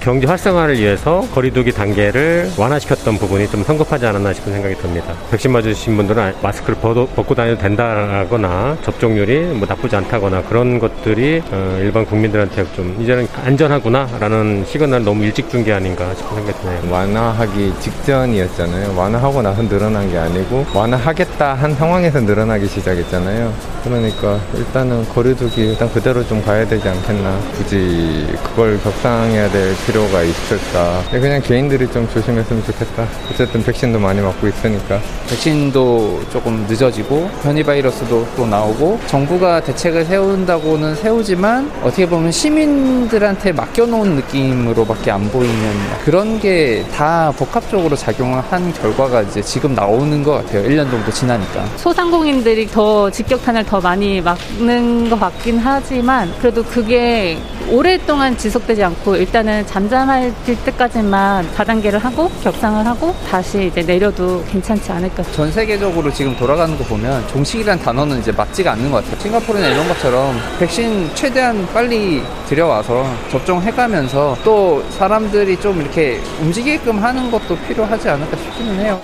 경제 활성화를 위해서 거리두기 단계를 완화시켰던 부분이 좀 성급하지 않았나 싶은 생각이 듭니다. 백신 맞으신 분들은 마스크를 벗고 다녀도 된다거나 접종률이 뭐 나쁘지 않다거나 그런 것들이 어, 일반 국민들한테 좀 이제는 안전하구나라는 시그널 너무 일찍 준 게 아닌가 싶은 생각이 드네요. 완화하기 직전이었잖아요. 완화하고 나서 늘어난 게 아니고 완화하겠다 한 상황에서 늘어나기 시작했잖아요. 그러니까 일단은 거리두기 일단 그대로 좀 가야 되지 않겠나. 굳이 그걸 격상해야 될 필요가 있을까. 그냥 개인들이 좀 조심했으면 좋겠다. 어쨌든 백신도 많이 맞고 있으니까. 백신도 조금 늦어지고 변이 바이러스도 또 나오고 정부가 대책을 세운다고는 세우지만 어떻게 보면 시민들한테 맡겨놓은 느낌으로밖에 안 보이는 그런 게 다 복합적으로 작용을 한 결과가 이제 지금 나오는 것 같아요. 1년 정도 지나니까. 소상공인들이 더 직격탄을 더 많이 막는 것 같긴 하지만 그래도 그게 오랫동안 지속되지 않고 일단은 잠잠할 때까지만 다단계를 하고 격상을 하고 다시 이제 내려도 괜찮지 않을까. 전 세계적으로 지금 돌아가는 거 보면 종식이란 단어는 이제 맞지가 않는 것 같아요. 싱가포르나 이런 것처럼 백신 최대한 빨리 들여와서 접종해가면서 또 사람들이 좀 이렇게 움직이게끔 하는 것도 필요하지 않을까 싶기는 해요.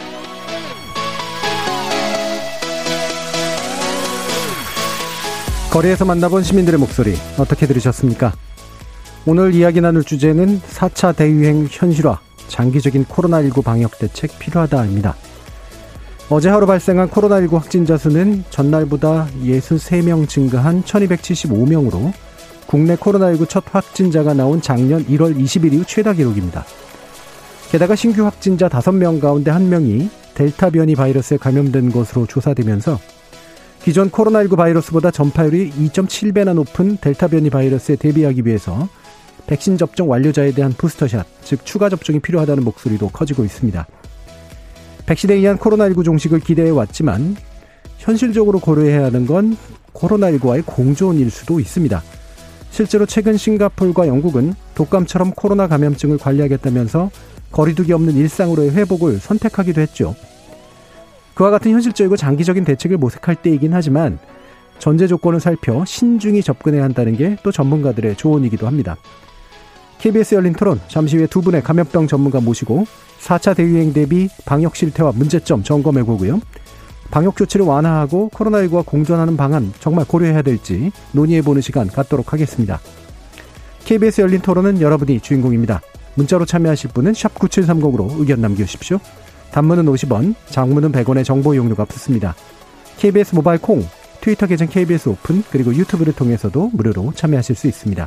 거리에서 만나본 시민들의 목소리 어떻게 들으셨습니까? 오늘 이야기 나눌 주제는 4차 대유행 현실화, 장기적인 코로나19 방역 대책 필요하다입니다. 어제 하루 발생한 코로나19 확진자 수는 전날보다 63명 증가한 1275명으로 국내 코로나19 첫 확진자가 나온 작년 1월 20일 이후 최다 기록입니다. 게다가 신규 확진자 5명 가운데 1명이 델타 변이 바이러스에 감염된 것으로 조사되면서 기존 코로나19 바이러스보다 전파율이 2.7배나 높은 델타 변이 바이러스에 대비하기 위해서 백신 접종 완료자에 대한 부스터샷, 즉 추가 접종이 필요하다는 목소리도 커지고 있습니다. 백신에 의한 코로나19 종식을 기대해 왔지만 현실적으로 고려해야 하는 건 코로나19와의 공존일 수도 있습니다. 실제로 최근 싱가폴과 영국은 독감처럼 코로나 감염증을 관리하겠다면서 거리두기 없는 일상으로의 회복을 선택하기도 했죠. 그와 같은 현실적이고 장기적인 대책을 모색할 때이긴 하지만 전제 조건을 살펴 신중히 접근해야 한다는 게 또 전문가들의 조언이기도 합니다. KBS 열린 토론 잠시 후에 두 분의 감염병 전문가 모시고 4차 대유행 대비 방역 실태와 문제점 점검해 보고요. 방역 조치를 완화하고 코로나19와 공존하는 방안 정말 고려해야 될지 논의해 보는 시간 갖도록 하겠습니다. KBS 열린 토론은 여러분이 주인공입니다. 문자로 참여하실 분은 9730으로 의견 남겨주십시오. 단문은 50원, 장문은 100원의 정보 이용료가 붙습니다. KBS 모바일 콩, 트위터 계정 KBS 오픈, 그리고 유튜브를 통해서도 무료로 참여하실 수 있습니다.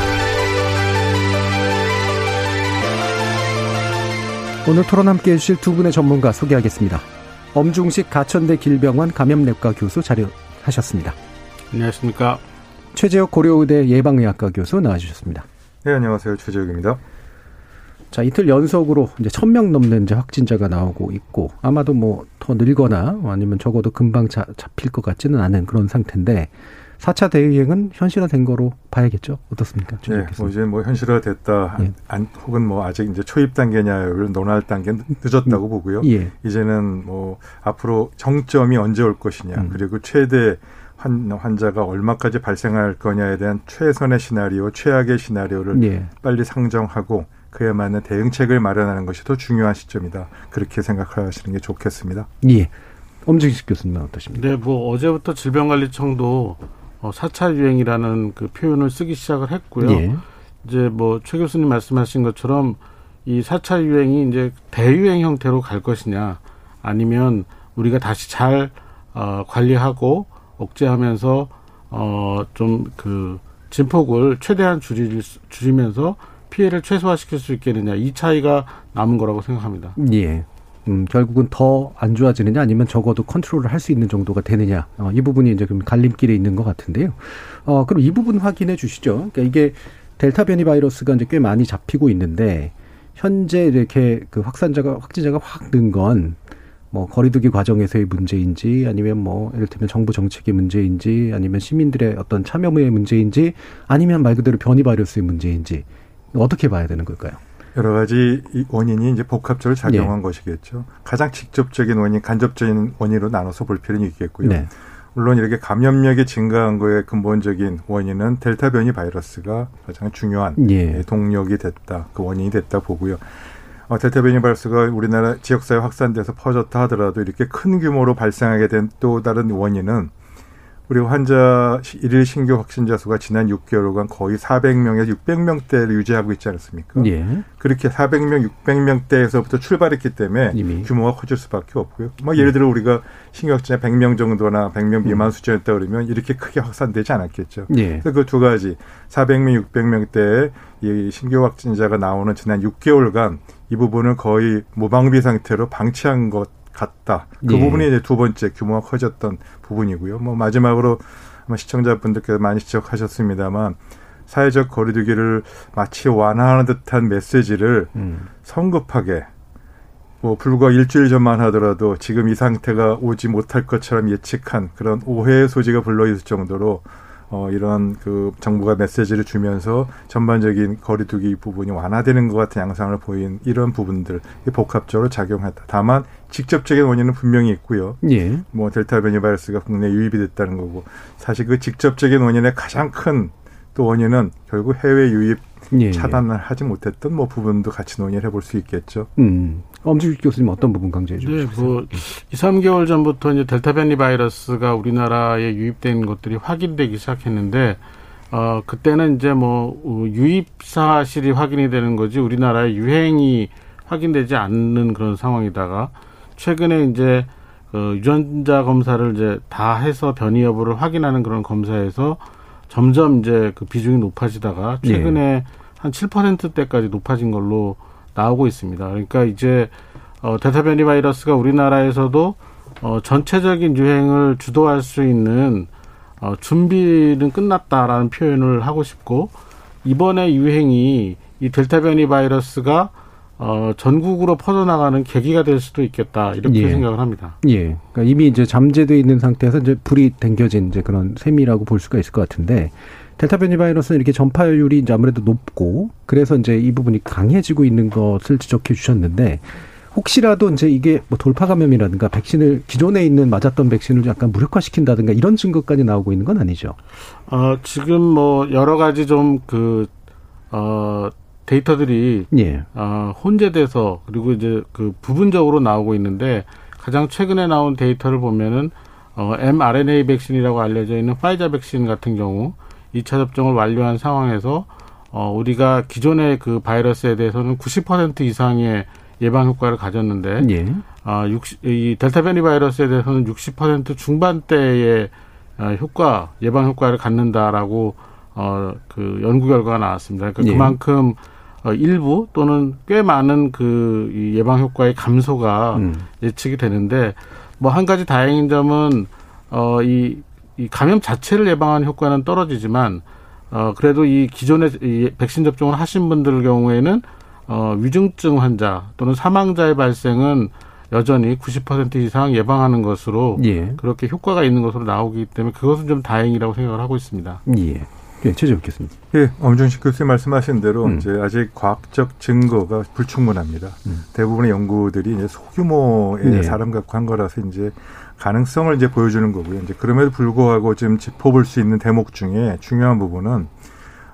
오늘 토론 함께 해주실 두 분의 전문가 소개하겠습니다. 엄중식 가천대 길병원 감염내과 교수 자료하셨습니다. 안녕하십니까. 최재혁 고려의대 예방의학과 교수 나와주셨습니다. 네, 안녕하세요. 최재혁입니다. 자, 이틀 연속으로 이제 1000명 넘는 이제 확진자가 나오고 있고, 아마도 뭐 더 늘거나 아니면 적어도 금방 자, 잡힐 것 같지는 않은 그런 상태인데, 4차 대유행은 현실화된 거로 봐야겠죠? 어떻습니까? 네, 뭐 이제 뭐 현실화됐다, 예. 안, 혹은 뭐 아직 이제 초입 단계냐를 논할 단계는 늦었다고 음. 보고요. 예. 이제는 뭐 앞으로 정점이 언제 올 것이냐, 음. 그리고 최대 환, 환자가 얼마까지 발생할 거냐에 대한 최선의 시나리오, 최악의 시나리오를 예. 빨리 상정하고 그에 맞는 대응책을 마련하는 것이 더 중요한 시점이다. 그렇게 생각하시는 게 좋겠습니다. 예. 엄정식 교수님은 어떠십니까? 네, 뭐 어제부터 질병관리청도 4차 어, 유행이라는 그 표현을 쓰기 시작을 했고요. 예. 이제 뭐 최 교수님 말씀하신 것처럼 이 4차 유행이 이제 대유행 형태로 갈 것이냐 아니면 우리가 다시 잘 어, 관리하고 억제하면서 어 좀 그 진폭을 최대한 줄이 줄이면서 피해를 최소화시킬 수 있겠느냐 이 차이가 남은 거라고 생각합니다. 예. 음, 결국은 더 안 좋아지느냐 아니면 적어도 컨트롤을 할 수 있는 정도가 되느냐 어, 이 부분이 이제 좀 갈림길에 있는 것 같은데요. 어, 그럼 이 부분 확인해 주시죠. 그러니까 이게 델타 변이 바이러스가 이제 꽤 많이 잡히고 있는데 현재 이렇게 그 확산자가 확진자가 확 는 건 뭐 거리두기 과정에서의 문제인지 아니면 뭐 예를 들면 정부 정책의 문제인지 아니면 시민들의 어떤 참여의 문제인지 아니면 말 그대로 변이 바이러스의 문제인지 어떻게 봐야 되는 걸까요? 여러 가지 원인이 이제 복합적으로 작용한 네. 것이겠죠. 가장 직접적인 원인, 간접적인 원인으로 나눠서 볼 필요는 있겠고요. 네. 물론 이렇게 감염력이 증가한 거의 근본적인 원인은 델타 변이 바이러스가 가장 중요한 예. 동력이 됐다, 그 원인이 됐다 보고요. 어, 델타 변이 바이러스가 우리나라 지역사회 확산돼서 퍼졌다 하더라도 이렇게 큰 규모로 발생하게 된 또 다른 원인은 우리 환자 일일 신규 확진자 수가 지난 6개월간 거의 400명에서 600명대를 유지하고 있지 않습니까? 예. 그렇게 400명, 600명대에서부터 출발했기 때문에 이미. 규모가 커질 수밖에 없고요. 뭐 예를 들어 우리가 신규 확진자 100명 정도나 100명 미만 음. 수준이었다 그러면 이렇게 크게 확산되지 않았겠죠. 예. 그래서 그 두 가지 400명, 600명대의 이 신규 확진자가 나오는 지난 6개월간 이 부분을 거의 무방비 상태로 방치한 것 같다. 그 예. 부분이 이제 두 번째 규모가 커졌던 부분이고요. 뭐 마지막으로 아마 시청자분들께서 많이 지적하셨습니다만 사회적 거리두기를 마치 완화하는 듯한 메시지를 음. 성급하게 뭐 불과 일주일 전만 하더라도 지금 이 상태가 오지 못할 것처럼 예측한 그런 오해의 소지가 불러 있을 정도로 어, 이런 그 정부가 메시지를 주면서 전반적인 거리두기 부분이 완화되는 것 같은 양상을 보인 이런 부분들 복합적으로 작용했다. 다만 직접적인 원인은 분명히 있고요. 예. 뭐 델타 변이 바이러스가 국내 유입이 됐다는 거고 사실 그 직접적인 원인의 가장 큰 또 원인은 결국 해외 유입 예, 예. 차단을 하지 못했던 뭐 부분도 같이 논의를 해볼 수 있겠죠. 음. 엄지규 교수님 어떤 부분 강조해 주시죠? 네, 뭐 2, 3개월 전부터 이제 델타 변이 바이러스가 우리나라에 유입된 것들이 확인되기 시작했는데 어 그때는 이제 뭐 어, 유입 사실이 확인이 되는 거지 우리나라의 유행이 확인되지 않는 그런 상황이다가 최근에 이제 그 유전자 검사를 이제 다 해서 변이 여부를 확인하는 그런 검사에서 점점 이제 그 비중이 높아지다가 최근에 네. 한 7%대까지 높아진 걸로 나오고 있습니다. 그러니까 이제 어, 델타 변이 바이러스가 우리나라에서도 어, 전체적인 유행을 주도할 수 있는 어, 준비는 끝났다라는 표현을 하고 싶고 이번에 유행이 이 델타 변이 바이러스가 어, 전국으로 퍼져나가는 계기가 될 수도 있겠다 이렇게 예. 생각을 합니다. 예, 그러니까 이미 이제 잠재돼 있는 상태에서 이제 불이 댕겨진 이제 그런 셈이라고 볼 수가 있을 것 같은데 델타 변이 바이러스는 이렇게 전파율이 이제 아무래도 높고 그래서 이제 이 부분이 강해지고 있는 것을 지적해 주셨는데 혹시라도 이제 이게 뭐 돌파 감염이라든가 백신을 기존에 있는 맞았던 백신을 약간 무력화시킨다든가 이런 증거까지 나오고 있는 건 아니죠? 어, 지금 뭐 여러 가지 좀 그, 어, 데이터들이 예. 어, 혼재돼서 그리고 이제 그 부분적으로 나오고 있는데 가장 최근에 나온 데이터를 보면은 어, mRNA 백신이라고 알려져 있는 파이자 백신 같은 경우 2차 접종을 완료한 상황에서 어, 우리가 기존의 그 바이러스에 대해서는 90% 이상의 예방 효과를 가졌는데, 예. 아, 60, 이 델타 변이 바이러스에 대해서는 60% 중반대의 어, 효과, 예방 효과를 갖는다라고 어, 그 연구 결과가 나왔습니다. 그러니까 예. 그만큼 어, 일부 또는 꽤 많은 그이 예방 효과의 감소가 음. 예측이 되는데, 뭐 한 가지 다행인 점은 어, 이 이 감염 자체를 예방하는 효과는 떨어지지만 어 그래도 이 기존에 이 백신 접종을 하신 분들 경우에는 어 위중증 환자 또는 사망자의 발생은 여전히 90% 이상 예방하는 것으로 예. 그렇게 효과가 있는 것으로 나오기 때문에 그것은 좀 다행이라고 생각을 하고 있습니다. 예. 예, 최재 뵙겠습니다. 예, 엄준식 교수님 말씀하신 대로 음. 이제 아직 과학적 증거가 불충분합니다. 음. 대부분의 연구들이 이제 소규모의 네. 사람 갖고 한 거라서 이제 가능성을 이제 보여주는 거고요. 이제 그럼에도 불구하고 지금 짚어볼 수 있는 대목 중에 중요한 부분은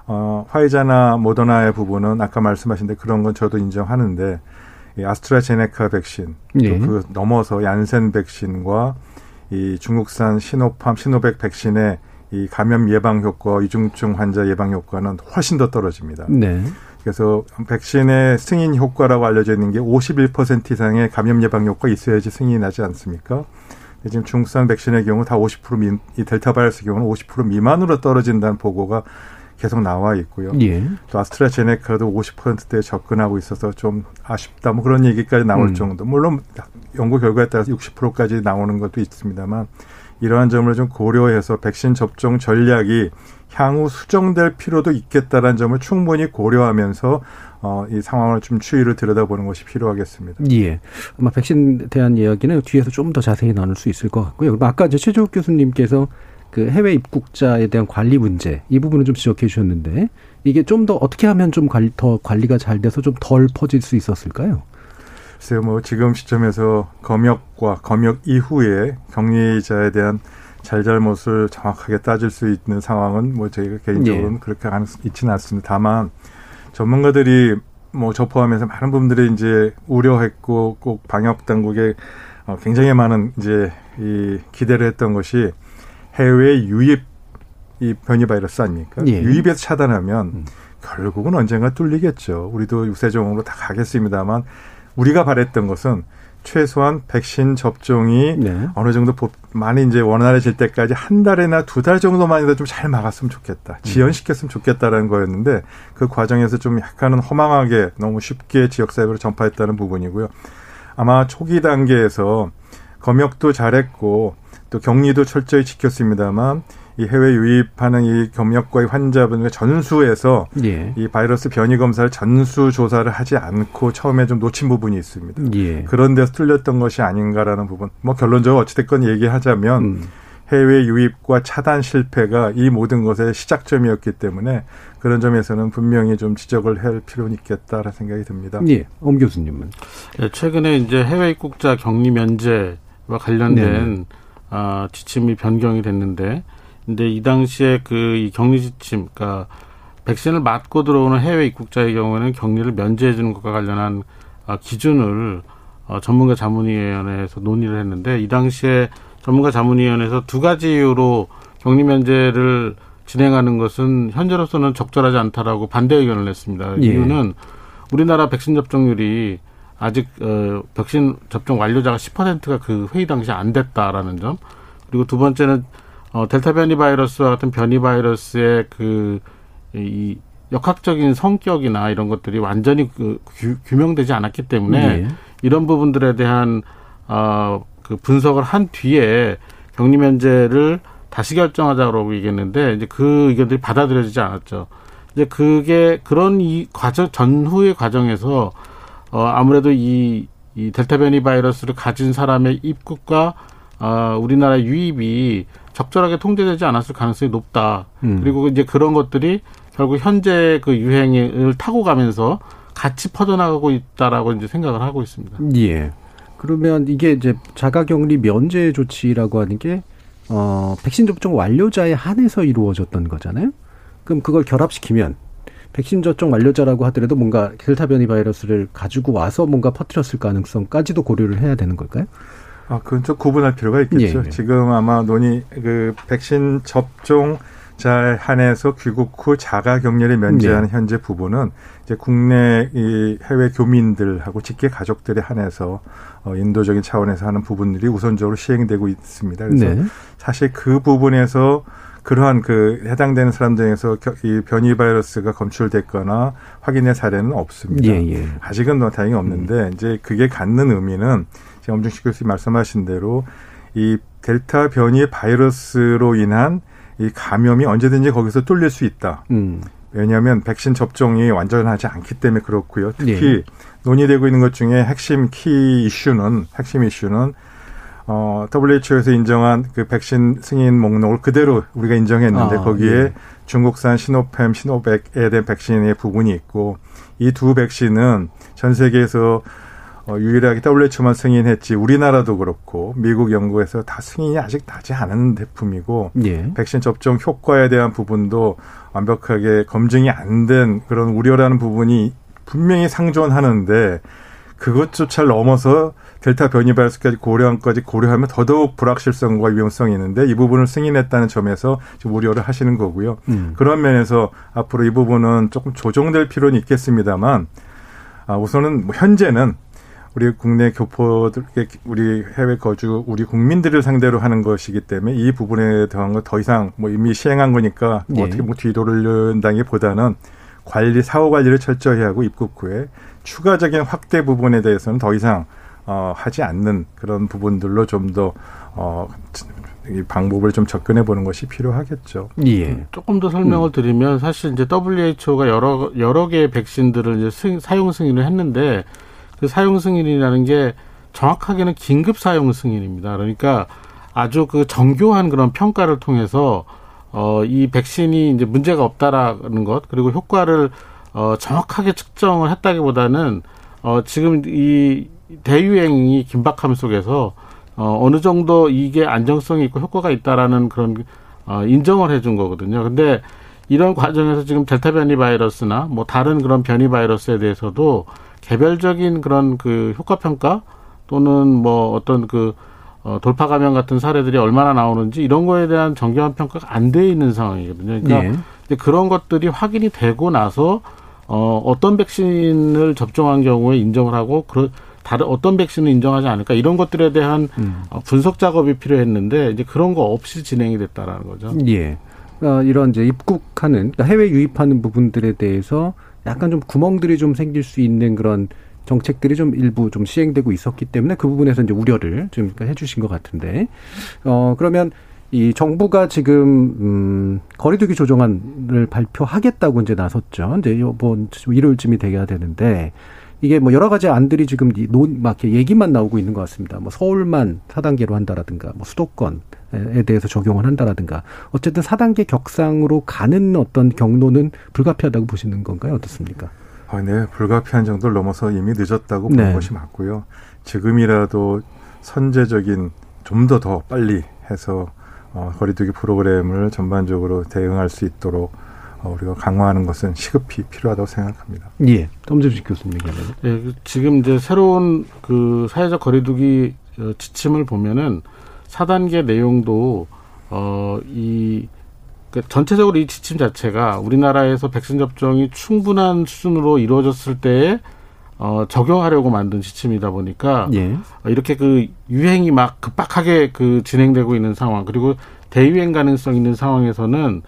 어, 화이자나 모더나의 부분은 아까 말씀하신 데 그런 건 저도 인정하는데 이 아스트라제네카 백신 예. 또그 넘어서 얀센 백신과 이 중국산 시노팜 시노백 백신의 이 감염 예방 효과, 이중증 환자 예방 효과는 훨씬 더 떨어집니다. 네. 그래서 백신의 승인 효과라고 알려져 있는 게 51% 이상의 감염 예방 효과 있어야지 승인이 나지 않습니까? 지금 중국산 백신의 경우 다 50% 미, 이 델타 바이러스 경우는 50% 미만으로 떨어진다는 보고가 계속 나와 있고요. 예. 또 아스트라제네카도 50%대에 접근하고 있어서 좀 아쉽다. 뭐 그런 얘기까지 나올 음. 정도. 물론 연구 결과에 따라서 60%까지 나오는 것도 있습니다만 이러한 점을 좀 고려해서 백신 접종 전략이 향후 수정될 필요도 있겠다라는 점을 충분히 고려하면서 어, 이 상황을 좀 추이를 들여다보는 것이 필요하겠습니다. 예. 아마 백신에 대한 이야기는 뒤에서 좀 더 자세히 나눌 수 있을 것 같고요. 아까 이제 최조욱 교수님께서 그 해외 입국자에 대한 관리 문제 이 부분을 좀 지적해 주셨는데 이게 좀 더 어떻게 하면 좀 관리, 더 관리가 잘 돼서 좀 덜 퍼질 수 있었을까요? 글쎄요, 뭐 지금 시점에서 검역과 검역 이후에 격리자에 대한 잘잘못을 정확하게 따질 수 있는 상황은 뭐 저희가 개인적으로는 예. 그렇게 있지는 않습니다. 다만 전문가들이 뭐 저 포함해서 많은 분들이 이제 우려했고 꼭 방역 당국에 어, 굉장히 많은 이제 이 기대를 했던 것이 해외 유입 이 변이 바이러스 아닙니까? 예. 유입에서 차단하면 음. 결국은 언젠가 뚫리겠죠. 우리도 유세종으로 다 가겠습니다만 우리가 바랬던 것은 최소한 백신 접종이 네. 어느 정도 많이 이제 원활해질 때까지 한 달이나 두 달 정도만이라도 좀 잘 막았으면 좋겠다. 음. 지연시켰으면 좋겠다라는 거였는데 그 과정에서 좀 약간은 허망하게 너무 쉽게 지역사회로 전파했다는 부분이고요. 아마 초기 단계에서 검역도 잘했고 또 격리도 철저히 지켰습니다만 이 해외 유입하는 이 경력과의 환자분을 전수해서 예. 이 바이러스 변이 검사를 전수 조사를 하지 않고 처음에 좀 놓친 부분이 있습니다. 예. 그런 데서 틀렸던 것이 아닌가라는 부분. 뭐 결론적으로 어찌됐건 얘기하자면 음. 해외 유입과 차단 실패가 이 모든 것의 시작점이었기 때문에 그런 점에서는 분명히 좀 지적을 할 필요는 있겠다라는 생각이 듭니다. 예. 엄 교수님은 네, 최근에 이제 해외 입국자 격리 면제와 관련된 네. 아, 지침이 변경이 됐는데 근데 이 당시에 그이 격리 지침, 그러니까 백신을 맞고 들어오는 해외 입국자의 경우에는 격리를 면제해 주는 것과 관련한 아, 기준을 어, 전문가 자문위원회에서 논의를 했는데 이 당시에 전문가 자문위원회에서 두 가지 이유로 격리 면제를 진행하는 것은 현재로서는 적절하지 않다라고 반대 의견을 냈습니다. 예. 이유는 우리나라 백신 접종률이 아직 어 백신 접종 완료자가 10%가 그 회의 당시에 안 됐다라는 점. 그리고 두 번째는 어, 델타 변이 바이러스와 같은 변이 바이러스의 그, 이, 역학적인 성격이나 이런 것들이 완전히 그 규, 명되지 않았기 때문에 네. 이런 부분들에 대한 어, 그 분석을 한 뒤에 격리 면제를 다시 결정하자고 얘기했는데 이제 그 의견들이 받아들여지지 않았죠. 이제 그게 그런 이 과정 전후의 과정에서 어 아무래도 이, 이 델타 변이 바이러스를 가진 사람의 입국과 어 우리나라 유입이 적절하게 통제되지 않았을 가능성이 높다. 음. 그리고 이제 그런 것들이 결국 현재 그 유행을 타고 가면서 같이 퍼져나가고 있다라고 이제 생각을 하고 있습니다. 예. 그러면 이게 이제 자가격리 면제 조치라고 하는 게 어, 백신 접종 완료자에 한해서 이루어졌던 거잖아요. 그럼 그걸 결합시키면 백신 접종 완료자라고 하더라도 뭔가 델타 변이 바이러스를 가지고 와서 뭔가 퍼뜨렸을 가능성까지도 고려를 해야 되는 걸까요? 아, 그건 좀 구분할 필요가 있겠죠. 예, 예. 지금 아마 논의 그 백신 접종 자 한해서 귀국 후 자가 격리를 면제하는 네. 현재 부분은 이제 국내 이 해외 교민들하고 직계 가족들에 한해서 어 인도적인 차원에서 하는 부분들이 우선적으로 시행되고 있습니다. 그래서 네. 사실 그 부분에서 그러한 그 해당되는 사람 중에서 이 변이 바이러스가 검출됐거나 확인의 사례는 없습니다. 예, 예. 아직은 뭐 다행히 없는데 음. 이제 그게 갖는 의미는 지금 엄중식 교수님 말씀하신 대로 이 델타 변이 바이러스로 인한 이 감염이 언제든지 거기서 뚫릴 수 있다. 음. 왜냐하면 백신 접종이 완전하지 않기 때문에 그렇고요. 특히 예. 논의되고 있는 것 중에 핵심 키 이슈는 핵심 이슈는 어 WHO에서 인정한 그 백신 승인 목록을 그대로 우리가 인정했는데 아, 거기에 예. 중국산 시노팸, 시노백에 대한 백신의 부분이 있고 이 두 백신은 전 세계에서 어, 유일하게 WHO만 승인했지 우리나라도 그렇고 미국 연구에서 다 승인이 아직 나지 않은 제품이고 예. 백신 접종 효과에 대한 부분도 완벽하게 검증이 안 된 그런 우려라는 부분이 분명히 상존하는데 그것조차 넘어서 델타 변이 바이러스까지 고려한까지 고려하면 더더욱 불확실성과 위험성이 있는데 이 부분을 승인했다는 점에서 좀 우려를 하시는 거고요. 음. 그런 면에서 앞으로 이 부분은 조금 조정될 필요는 있겠습니다만 아, 우선은 뭐 현재는 우리 국내 교포들, 우리 해외 거주, 우리 국민들을 상대로 하는 것이기 때문에 이 부분에 대한 거더 이상 뭐 이미 시행한 거니까 뭐 예. 어떻게 뭐 뒤돌린다기 보다는 관리, 사후 관리를 철저히 하고 입국 후에 추가적인 확대 부분에 대해서는 더 이상 어, 하지 않는 그런 부분들로 좀 더 어, 이 방법을 좀 접근해 보는 것이 필요하겠죠. 예. 조금 더 설명을 음. 드리면 사실 이제 WHO가 여러 여러 개의 백신들을 이제 승, 사용 승인을 했는데 그 사용 승인이라는 게 정확하게는 긴급 사용 승인입니다. 그러니까 아주 그 정교한 그런 평가를 통해서 어, 이 백신이 이제 문제가 없다라는 것 그리고 효과를 어, 정확하게 측정을 했다기보다는 어, 지금 이 대유행이 긴박함 속에서 어, 어느 정도 이게 안정성이 있고 효과가 있다라는 그런 어, 인정을 해준 거거든요. 근데 이런 과정에서 지금 델타 변이 바이러스나 뭐 다른 그런 변이 바이러스에 대해서도 개별적인 그런 그 효과 평가 또는 뭐 어떤 그 어, 돌파 감염 같은 사례들이 얼마나 나오는지 이런 거에 대한 정교한 평가가 안 돼 있는 상황이거든요. 그러니까 네. 그런 것들이 확인이 되고 나서 어, 어떤 백신을 접종한 경우에 인정을 하고 그 다른 어떤 백신을 인정하지 않을까 이런 것들에 대한 음. 어, 분석 작업이 필요했는데 이제 그런 거 없이 진행이 됐다라는 거죠. 예. 어, 이런 이제 입국하는 그러니까 해외 유입하는 부분들에 대해서 약간 좀 구멍들이 좀 생길 수 있는 그런 정책들이 좀 일부 좀 시행되고 있었기 때문에 그 부분에서 이제 우려를 좀 해주신 것 같은데 어 그러면 이 정부가 지금 음 거리두기 조정안을 발표하겠다고 이제 나섰죠. 이제 이번 일요일쯤이 돼야 되는데 이게 뭐 여러 가지 안들이 지금 논막 얘기만 나오고 있는 것 같습니다. 뭐 서울만 4단계로 한다라든가 뭐 수도권에 대해서 적용을 한다라든가 어쨌든 4단계 격상으로 가는 어떤 경로는 불가피하다고 보시는 건가요? 어떻습니까? 아, 네. 불가피한 정도를 넘어서 이미 늦었다고 보는 네. 것이 맞고요. 지금이라도 선제적인 좀 더더 더 빨리 해서 어, 거리두기 프로그램을 전반적으로 대응할 수 있도록 어, 우리가 강화하는 것은 시급히 필요하다고 생각합니다. 예. 점점식 교수님 얘기하면. 예, 그 지금 이제 새로운 그 사회적 거리두기 어, 지침을 보면은 4단계 내용도 어 이 그러니까 전체적으로 이 지침 자체가 우리나라에서 백신 접종이 충분한 수준으로 이루어졌을 때에 어, 적용하려고 만든 지침이다 보니까 예. 어, 이렇게 그 유행이 막 급박하게 그 진행되고 있는 상황 그리고 대유행 가능성 있는 상황에서는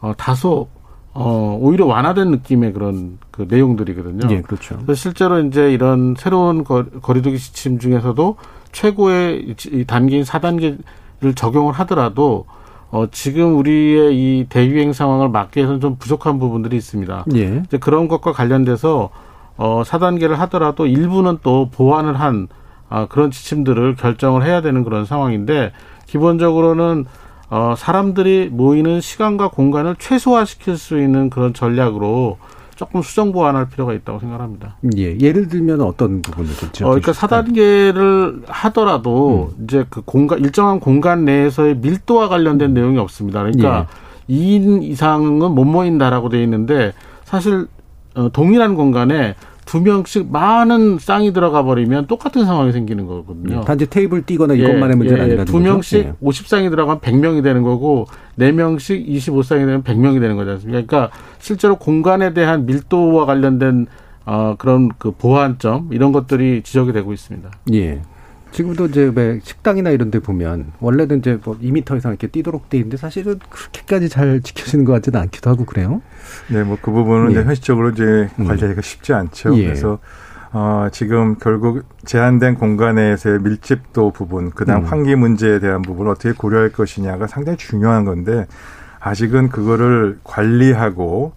어, 다소 어, 오히려 완화된 느낌의 그런 그 내용들이거든요. 예, 그렇죠. 그래서 실제로 이제 이런 새로운 거, 거리두기 지침 중에서도 최고의 이 단계인 사단계를 적용을 하더라도 어, 지금 우리의 이 대유행 상황을 막기 위해서는 좀 부족한 부분들이 있습니다. 예. 이제 그런 것과 관련돼서 어, 4단계를 하더라도 일부는 또 보완을 한 아, 그런 지침들을 결정을 해야 되는 그런 상황인데 기본적으로는 어, 사람들이 모이는 시간과 공간을 최소화시킬 수 있는 그런 전략으로 조금 수정 보완할 필요가 있다고 생각합니다. 예. 예를 들면 어떤 부분이겠죠? 어, 그러니까 4단계를 하더라도 음. 이제 그 공간 일정한 공간 내에서의 밀도와 관련된 음. 내용이 없습니다. 그러니까 예. 2인 이상은 못 모인다라고 돼 있는데 사실 어, 동일한 공간에 두 명씩 많은 쌍이 들어가 버리면 똑같은 상황이 생기는 거거든요. 네, 단지 테이블 뛰거나 이것만의 예, 문제는 예, 아니라는 두 명씩 예. 50쌍이 들어가면 100명이 되는 거고 네 명씩 25쌍이 되면 100명이 되는 거지 않습니까? 그러니까 실제로 공간에 대한 밀도와 관련된 어, 그런 그 보완점 이런 것들이 지적이 되고 있습니다. 예. 지금도 이제 왜 식당이나 이런 데 보면 원래는 이제 뭐 2미터 이상 이렇게 뛰도록 돼 있는데 사실은 그렇게까지 잘 지켜지는 것 같지는 않기도 하고 그래요. 네, 뭐 그 부분은 예. 현실적으로 이제 음. 관리하기가 쉽지 않죠. 예. 그래서 어, 지금 결국 제한된 공간에서의 밀집도 부분, 그다음 음. 환기 문제에 대한 부분을 어떻게 고려할 것이냐가 상당히 중요한 건데 아직은 그거를 관리하고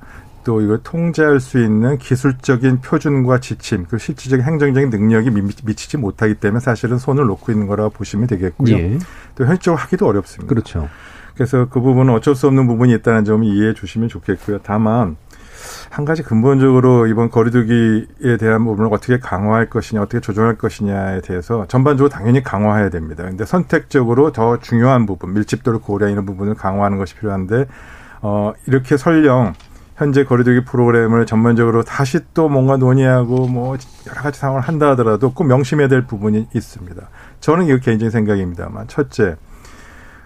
또 이걸 통제할 수 있는 기술적인 표준과 지침, 그 실질적인 행정적인 능력이 미치지 못하기 때문에 사실은 손을 놓고 있는 거라고 보시면 되겠고요. 예. 또 현실적으로 하기도 어렵습니다. 그렇죠. 그래서 그 부분은 어쩔 수 없는 부분이 있다는 점을 이해해 주시면 좋겠고요. 다만 한 가지 근본적으로 이번 거리두기에 대한 부분을 어떻게 강화할 것이냐, 어떻게 조정할 것이냐에 대해서 전반적으로 당연히 강화해야 됩니다. 근데 선택적으로 더 중요한 부분, 밀집도를 고려하는 부분을 강화하는 것이 필요한데 어 이렇게 설령 현재 거리두기 프로그램을 전반적으로 다시 또 뭔가 논의하고 뭐 여러 가지 상황을 한다 하더라도 꼭 명심해야 될 부분이 있습니다. 저는 이거 개인적인 생각입니다만 첫째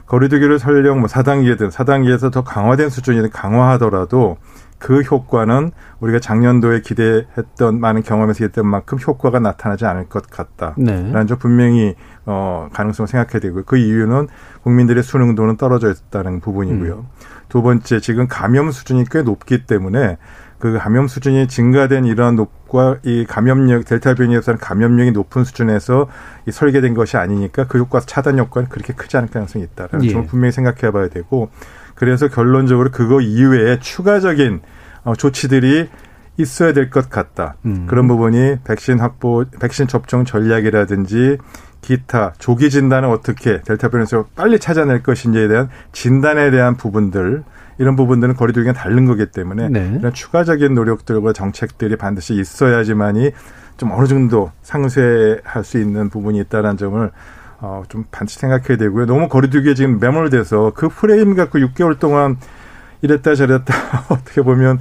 거리두기를 설령 뭐 4단계든 4단계에서 더 강화된 수준이든 강화하더라도 그 효과는 우리가 작년도에 기대했던 많은 경험에서 기대했던 만큼 효과가 나타나지 않을 것 같다라는 네. 점 분명히 어 가능성을 생각해야 되고요. 그 이유는 국민들의 수능도는 떨어져 있다는 부분이고요. 음. 두 번째 지금 감염 수준이 꽤 높기 때문에 그 감염 수준이 증가된 이러한 높과 이 감염력 델타 변이에서는 감염력이 높은 수준에서 이 설계된 것이 아니니까 그 효과 차단 효과는 그렇게 크지 않을 가능성이 있다라는 예. 점을 분명히 생각해봐야 되고 그래서 결론적으로 그거 이외에 추가적인 어, 조치들이 있어야 될 것 같다. 음. 그런 부분이 백신 확보, 백신 접종 전략이라든지 기타 조기 진단을 어떻게 델타 변이에서 빨리 찾아낼 것인지에 대한 진단에 대한 부분들 이런 부분들은 거리두기가 다른 거기 때문에 네. 이런 추가적인 노력들과 정책들이 반드시 있어야지만이 좀 어느 정도 상쇄할 수 있는 부분이 있다는 점을 어, 좀 반드시 생각해야 되고요. 너무 거리두기에 지금 매몰돼서 그 프레임 갖고 6개월 동안 이랬다 저랬다 어떻게 보면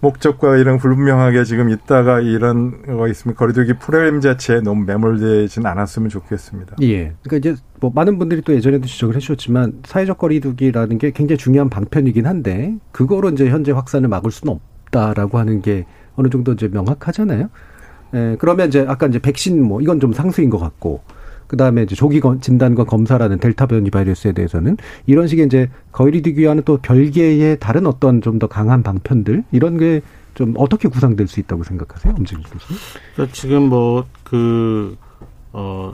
목적과 이런 불분명하게 지금 있다가 이런 거 있으면 거리두기 프로그램 자체에 너무 매몰되진 않았으면 좋겠습니다. 예. 그러니까 이제 뭐 많은 분들이 또 예전에도 지적을 해주셨지만 사회적 거리두기라는 게 굉장히 중요한 방편이긴 한데 그거로 이제 현재 확산을 막을 수는 없다라고 하는 게 어느 정도 이제 명확하잖아요. 예. 그러면 이제 아까 이제 백신 뭐 이건 좀 상수인 것 같고 그다음에 이제 조기 진단과 검사라는 델타 변이 바이러스에 대해서는 이런 식의 이제 거리두기와는 또 별개의 다른 어떤 좀 더 강한 방편들 이런 게 좀 어떻게 구상될 수 있다고 생각하세요, 엄진기 교수님? 그러니까 지금 뭐그 어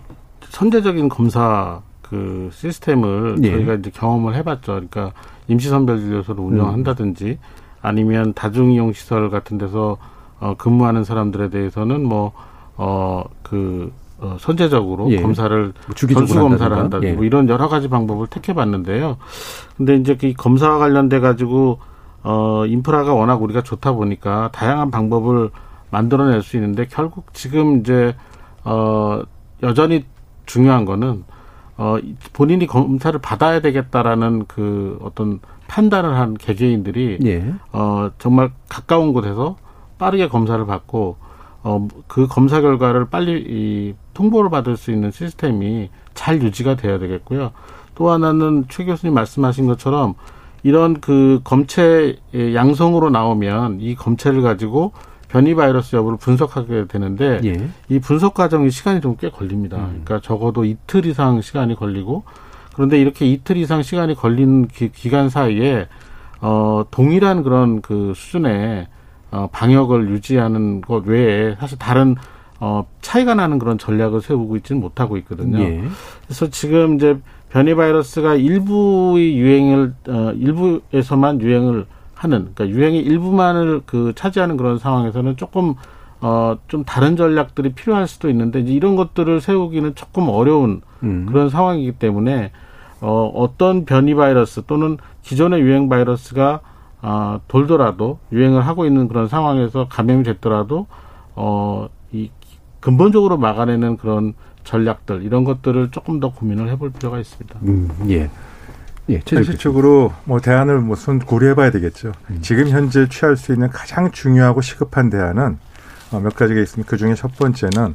선제적인 검사 그 시스템을 예. 저희가 이제 경험을 해봤죠. 그러니까 임시선별진료소를 운영한다든지 음. 아니면 다중이용 시설 같은 데서 어 근무하는 사람들에 대해서는 뭐 어 그 어, 선제적으로 예. 검사를 뭐 전수 검사를 한다든지 예. 뭐 이런 여러 가지 방법을 택해봤는데요. 근데 이제 그 검사와 관련돼 가지고 어 인프라가 워낙 우리가 좋다 보니까 다양한 방법을 만들어낼 수 있는데 결국 지금 이제 어 여전히 중요한 거는 어 본인이 검사를 받아야 되겠다라는 그 어떤 판단을 한 개개인들이 예. 어 정말 가까운 곳에서 빠르게 검사를 받고 어, 그 검사 결과를 빨리 이 통보를 받을 수 있는 시스템이 잘 유지가 돼야 되겠고요. 또 하나는 최 교수님 말씀하신 것처럼 이런 그 검체 양성으로 나오면 이 검체를 가지고 변이 바이러스 여부를 분석하게 되는데 예. 이 분석 과정이 시간이 좀 꽤 걸립니다. 음. 그러니까 적어도 이틀 이상 시간이 걸리고 그런데 이렇게 이틀 이상 시간이 걸린 기, 기간 사이에 어 동일한 그런 그 수준의 어, 방역을 유지하는 것 외에 사실 다른 어, 차이가 나는 그런 전략을 세우고 있지는 못하고 있거든요. 예. 그래서 지금 이제 변이 바이러스가 일부의 유행을 어, 일부에서만 유행을 하는 그러니까 유행의 일부만을 그 차지하는 그런 상황에서는 조금 어, 좀 다른 전략들이 필요할 수도 있는데 이제 이런 것들을 세우기는 조금 어려운 음. 그런 상황이기 때문에 어, 어떤 변이 바이러스 또는 기존의 유행 바이러스가 아, 돌더라도 유행을 하고 있는 그런 상황에서 감염이 됐더라도 어, 이 근본적으로 막아내는 그런 전략들 이런 것들을 조금 더 고민을 해볼 필요가 있습니다. 음, 예. 예, 현실적으로 뭐 대안을 무슨 고려해봐야 되겠죠. 음. 지금 현재 취할 수 있는 가장 중요하고 시급한 대안은 어, 몇 가지가 있습니다. 그 중에 첫 번째는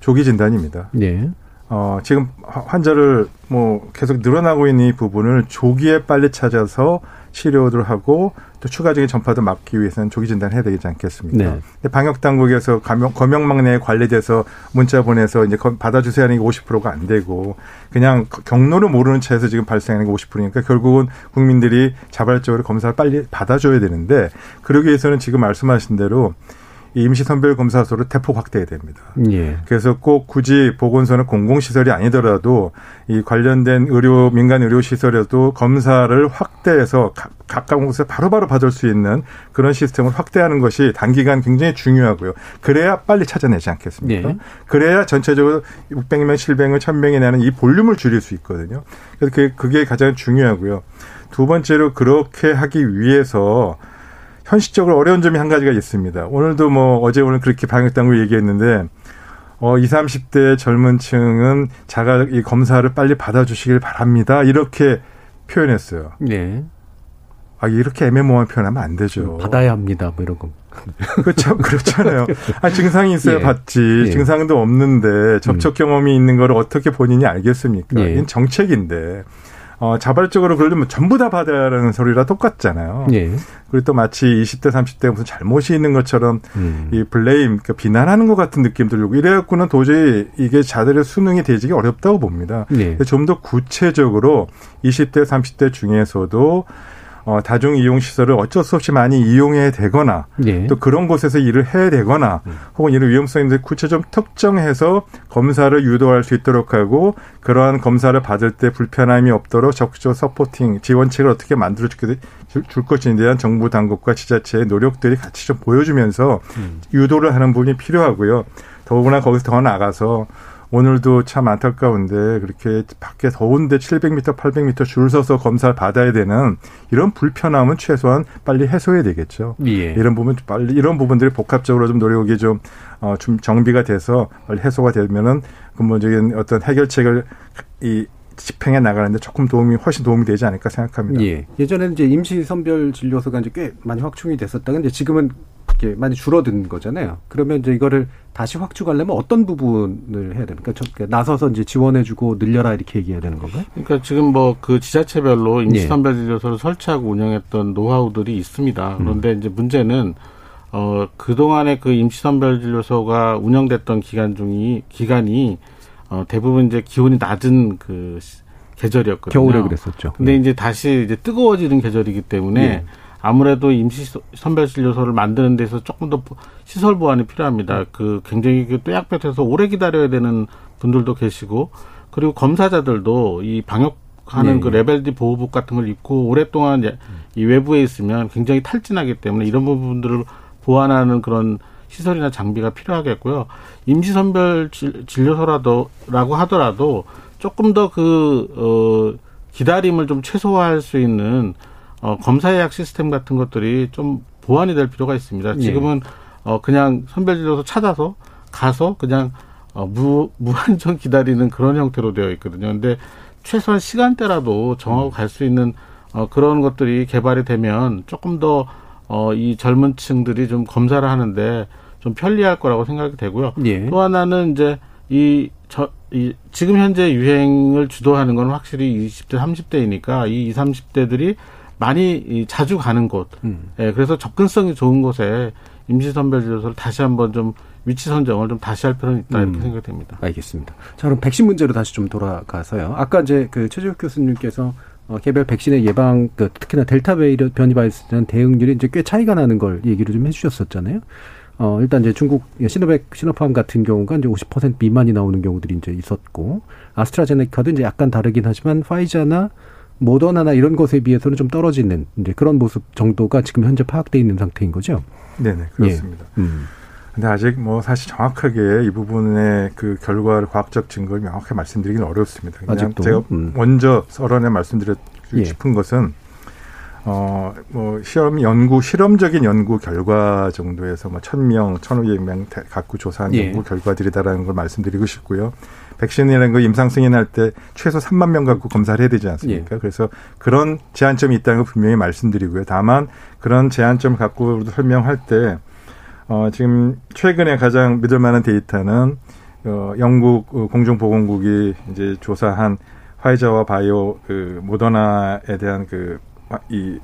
조기 진단입니다. 예. 어, 지금 환자를 뭐 계속 늘어나고 있는 이 부분을 조기에 빨리 찾아서 치료를 하고 또 추가적인 전파도 막기 위해서는 조기 진단해야 되지 않겠습니까? 네. 방역 당국에서 감염, 검역망 내에 관리돼서 문자 보내서 이제 받아주세요 하는 게 50%가 안 되고 그냥 경로를 모르는 채에서 지금 발생하는 게 50%니까 결국은 국민들이 자발적으로 검사를 빨리 받아줘야 되는데 그러기 위해서는 지금 말씀하신 대로 임시선별검사소를 대폭 확대해야 됩니다. 예. 그래서 꼭 굳이 보건소는 공공시설이 아니더라도 이 관련된 의료, 민간 의료 시설에도 검사를 확대해서 가까운 곳에 바로바로 받을 수 있는 그런 시스템을 확대하는 것이 단기간 굉장히 중요하고요. 그래야 빨리 찾아내지 않겠습니까? 예. 그래야 전체적으로 600명, 700명, 1000명이 내는 이 볼륨을 줄일 수 있거든요. 그래서 그게 가장 중요하고요. 두 번째로 그렇게 하기 위해서 현실적으로 어려운 점이 한 가지가 있습니다. 오늘도 뭐 어제 오늘 그렇게 방역 당국 얘기했는데 어, 20, 30대 젊은 층은 자가 이 검사를 빨리 받아 주시길 바랍니다. 이렇게 표현했어요. 네. 아, 이렇게 애매모호한 표현하면 안 되죠. 받아야 합니다. 뭐 이런 거. 그렇죠. 그렇잖아요. 아, 증상이 있어야 예. 받지. 예. 증상도 없는데 접촉 음. 경험이 있는 걸 어떻게 본인이 알겠습니까? 예. 이건 정책인데. 어, 자발적으로 그러려면 전부 다 받아야하는 소리라 똑같잖아요. 예. 그리고 또 마치 20대, 30대 무슨 잘못이 있는 것처럼 음. 이 블레임, 그러니까 비난하는 것 같은 느낌 들고 이래갖고는 도저히 이게 자들의 수능이 되지기 어렵다고 봅니다. 예. 좀더 구체적으로 20대, 30대 중에서도 어, 다중 이용 시설을 어쩔 수 없이 많이 이용해야 되거나 예. 또 그런 곳에서 일을 해야 되거나 음. 혹은 이런 위험성인데 구체 좀 특정해서 검사를 유도할 수 있도록 하고 그러한 검사를 받을 때 불편함이 없도록 적극적 서포팅 지원책을 어떻게 만들어 줄, 줄 것인지에 대한 정부 당국과 지자체의 노력들이 같이 좀 보여주면서 음. 유도를 하는 부분이 필요하고요. 더구나 거기서 더 나가서 오늘도 참 안타까운데 그렇게 밖에 더운데 700m, 800m 줄 서서 검사를 받아야 되는 이런 불편함은 최소한 빨리 해소해야 되겠죠. 예. 이런 부분 빨리 이런 부분들이 복합적으로 좀 노력이 좀, 어, 좀 정비가 돼서 빨리 해소가 되면은 근본적인 어떤 해결책을 이 집행해 나가는데 조금 도움이 훨씬 도움이 되지 않을까 생각합니다. 예. 예전에는 이제 임시 선별 진료소가 이제 꽤 많이 확충이 됐었다. 근데 지금은 이렇게 많이 줄어든 거잖아요. 그러면 이제 이거를 다시 확충하려면 어떤 부분을 해야 됩니까? 그러니까 나서서 이제 지원해주고 늘려라 이렇게 얘기해야 되는 건가요? 그러니까 지금 뭐 그 지자체별로 임시선별 진료소를 예. 설치하고 운영했던 노하우들이 있습니다. 그런데 음. 이제 문제는 어 그동안에 그 임시선별 진료소가 운영됐던 기간 중이 기간이 어 대부분 이제 기온이 낮은 그 계절이었거든요. 겨울에 그랬었죠. 근데 예. 이제 다시 이제 뜨거워지는 계절이기 때문에 예. 아무래도 임시 선별 진료소를 만드는 데서 조금 더 시설 보완이 필요합니다. 그 굉장히 그 또약볕에서 오래 기다려야 되는 분들도 계시고 그리고 검사자들도 이 방역 하는 네. 그 레벨 D 보호복 같은 걸 입고 오랫동안 이 외부에 있으면 굉장히 탈진하기 때문에 이런 부분들을 보완하는 그런 시설이나 장비가 필요하겠고요. 임시 선별 진료소라도라고 하더라도 조금 더 그 어, 기다림을 좀 최소화할 수 있는 어, 검사 예약 시스템 같은 것들이 좀 보완이 될 필요가 있습니다. 예. 지금은 어, 그냥 선별진료소 찾아서 가서 그냥 어, 무, 무한정 기다리는 그런 형태로 되어 있거든요. 근데 최소한 시간대라도 정하고 갈수 있는 어, 그런 것들이 개발이 되면 조금 더 어, 이 젊은 층들이 좀 검사를 하는데 좀 편리할 거라고 생각이 되고요. 예. 또 하나는 이제 이, 저, 이, 지금 현재 유행을 주도하는 건 확실히 20대, 30대이니까 이 20, 30대들이 많이 자주 가는 곳, 음. 예, 그래서 접근성이 좋은 곳에 임시선별진료소를 다시 한번 좀 위치 선정을 좀 다시 할 필요는 있다 이렇게 음. 생각이 됩니다. 알겠습니다. 자 그럼 백신 문제로 다시 좀 돌아가서요. 아까 이제 그 최재욱 교수님께서 어, 개별 백신의 예방, 그 특히나 델타 변이 바이러스에 대한 대응률이 이제 꽤 차이가 나는 걸 얘기를 좀 해주셨었잖아요. 어, 일단 이제 중국 시노백, 시노팜 같은 경우가 이제 50% 미만이 나오는 경우들이 이제 있었고, 아스트라제네카도 이제 약간 다르긴 하지만 파이자나 모더나나 이런 것에 비해서는 좀 떨어지는 이제 그런 모습 정도가 지금 현재 파악돼 있는 상태인 거죠. 네네 그렇습니다. 예. 음. 근데 아직 뭐 사실 정확하게 이 부분의 그 결과를 과학적 증거를 명확하게 말씀드리기는 어렵습니다. 그냥 아직도? 제가 음. 먼저 서론에 말씀드리고 예. 싶은 것은 어, 뭐, 시험 연구, 실험적인 연구 결과 정도에서 뭐, 천 명, 천오백 명 갖고 조사한 예. 연구 결과들이다라는 걸 말씀드리고 싶고요. 백신이라는 거 임상 승인할 때 최소 3만 명 갖고 검사를 해야 되지 않습니까? 예. 그래서 그런 제한점이 있다는 걸 분명히 말씀드리고요. 다만 그런 제한점을 갖고 설명할 때 어, 지금 최근에 가장 믿을 만한 데이터는 어, 영국 어, 공중보건국이 이제 조사한 화이자와 바이오 그 모더나에 대한 그 이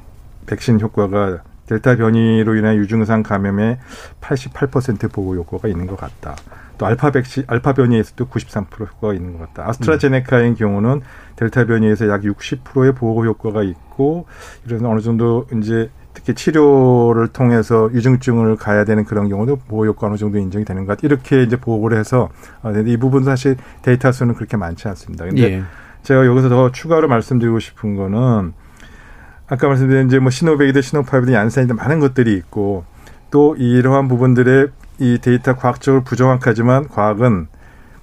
백신 효과가 델타 변이로 인한 유증상 감염의 88% 보호 효과가 있는 것 같다. 또 알파 백신 알파 변이에서도 93%가 있는 것 같다. 아스트라제네카인 음. 경우는 델타 변이에서 약 60%의 보호 효과가 있고 이런 어느 정도 이제 특히 치료를 통해서 유증증을 가야 되는 그런 경우도 보호 효과 어느 정도 인정이 되는 것 같다. 이렇게 이제 보고를 해서 어, 이 부분 사실 데이터 수는 그렇게 많지 않습니다. 근데 예. 제가 여기서 더 추가로 말씀드리고 싶은 거는 아까 말씀드린 이제 뭐 시노백이든 시노파이든 얀센이든 많은 것들이 있고 또 이러한 부분들의 이 데이터 과학적으로 부정확하지만 과학은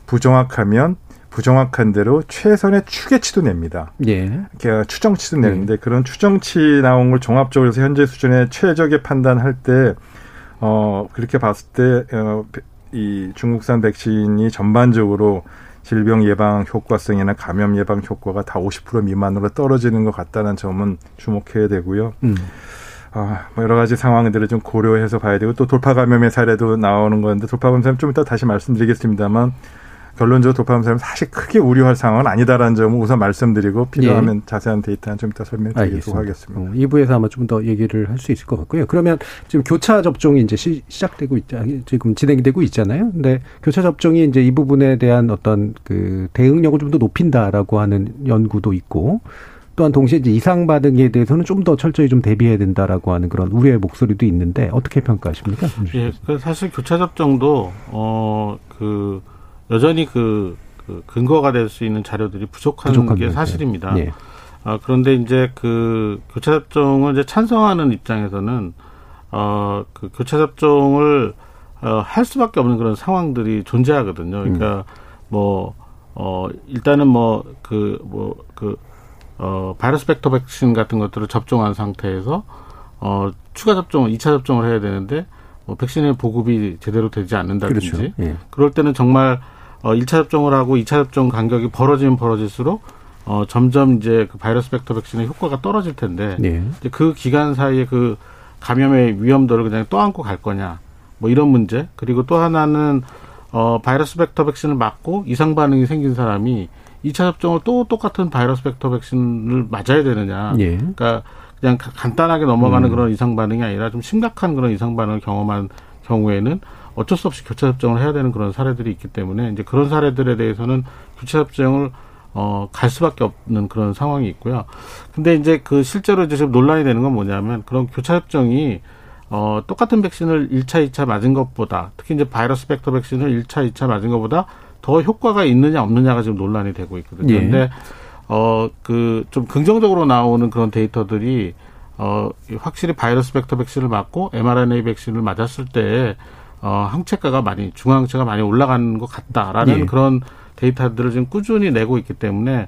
부정확하면 부정확한 대로 최선의 추계치도 냅니다. 예. 그러니까 추정치도 내는데 예. 그런 추정치 나온 걸 종합적으로 해서 현재 수준의 최적의 판단할 때, 어, 그렇게 봤을 때, 어, 이 중국산 백신이 전반적으로 질병 예방 효과성이나 감염 예방 효과가 다 50% 미만으로 떨어지는 것 같다는 점은 주목해야 되고요. 음. 아, 뭐 여러 가지 상황들을 좀 고려해서 봐야 되고 또 돌파 감염의 사례도 나오는 건데 돌파 감염 좀 이따 다시 말씀드리겠습니다만 결론적으로 돌파하면서 사실 크게 우려할 상황은 아니다라는 점을 우선 말씀드리고 필요하면 예. 자세한 데이터는 좀 이따 설명드리도록 하겠습니다. 어, 2부에서 아마 좀 더 얘기를 할 수 있을 것 같고요. 그러면 지금 교차 접종이 이제 시, 작되고 있자 지금 진행되고 있잖아요. 근데 교차 접종이 이제 이 부분에 대한 어떤 그 대응력을 좀 더 높인다라고 하는 연구도 있고 또한 동시에 이제 이상 반응에 대해서는 좀 더 철저히 좀 대비해야 된다라고 하는 그런 우려의 목소리도 있는데 어떻게 평가하십니까? 예, 그 사실 교차 접종도 어 그 여전히 그, 그 근거가 될 수 있는 자료들이 부족한, 부족한 게 사실입니다. 예. 어, 그런데 이제 그 교차 접종을 이제 찬성하는 입장에서는 어, 그 교차 접종을 어, 할 수밖에 없는 그런 상황들이 존재하거든요. 그러니까 음. 뭐, 어, 일단은 뭐, 그, 뭐, 그, 어, 바이러스 벡터 백신 같은 것들을 접종한 상태에서 어, 추가 접종을, 2차 접종을 해야 되는데 뭐 백신의 보급이 제대로 되지 않는다든지 그렇죠. 예. 그럴 때는 정말 어, 1차 접종을 하고 2차 접종 간격이 벌어지면 벌어질수록 어, 점점 이제 그 바이러스 벡터 백신의 효과가 떨어질 텐데 예. 이제 그 기간 사이에 그 감염의 위험도를 그냥 떠안고 갈 거냐 뭐 이런 문제 그리고 또 하나는 어, 바이러스 벡터 백신을 맞고 이상 반응이 생긴 사람이 2차 접종을 또 똑같은 바이러스 벡터 백신을 맞아야 되느냐. 예. 그러니까 그냥 간단하게 넘어가는 음. 그런 이상 반응이 아니라 좀 심각한 그런 이상 반응을 경험한 경우에는 어쩔 수 없이 교차 접종을 해야 되는 그런 사례들이 있기 때문에 이제 그런 사례들에 대해서는 교차 접종을 어, 갈 수밖에 없는 그런 상황이 있고요. 근데 이제 그 실제로 이제 지금 논란이 되는 건 뭐냐면 그런 교차 접종이 어, 똑같은 백신을 1차, 2차 맞은 것보다 특히 이제 바이러스 벡터 백신을 1차, 2차 맞은 것보다 더 효과가 있느냐 없느냐가 지금 논란이 되고 있거든요. 예. 근데 어 그 좀 긍정적으로 나오는 그런 데이터들이 어 확실히 바이러스 벡터 백신을 맞고 mRNA 백신을 맞았을 때 어 항체가가 많이 중앙항체가 많이 올라가는 것 같다라는 예. 그런 데이터들을 지금 꾸준히 내고 있기 때문에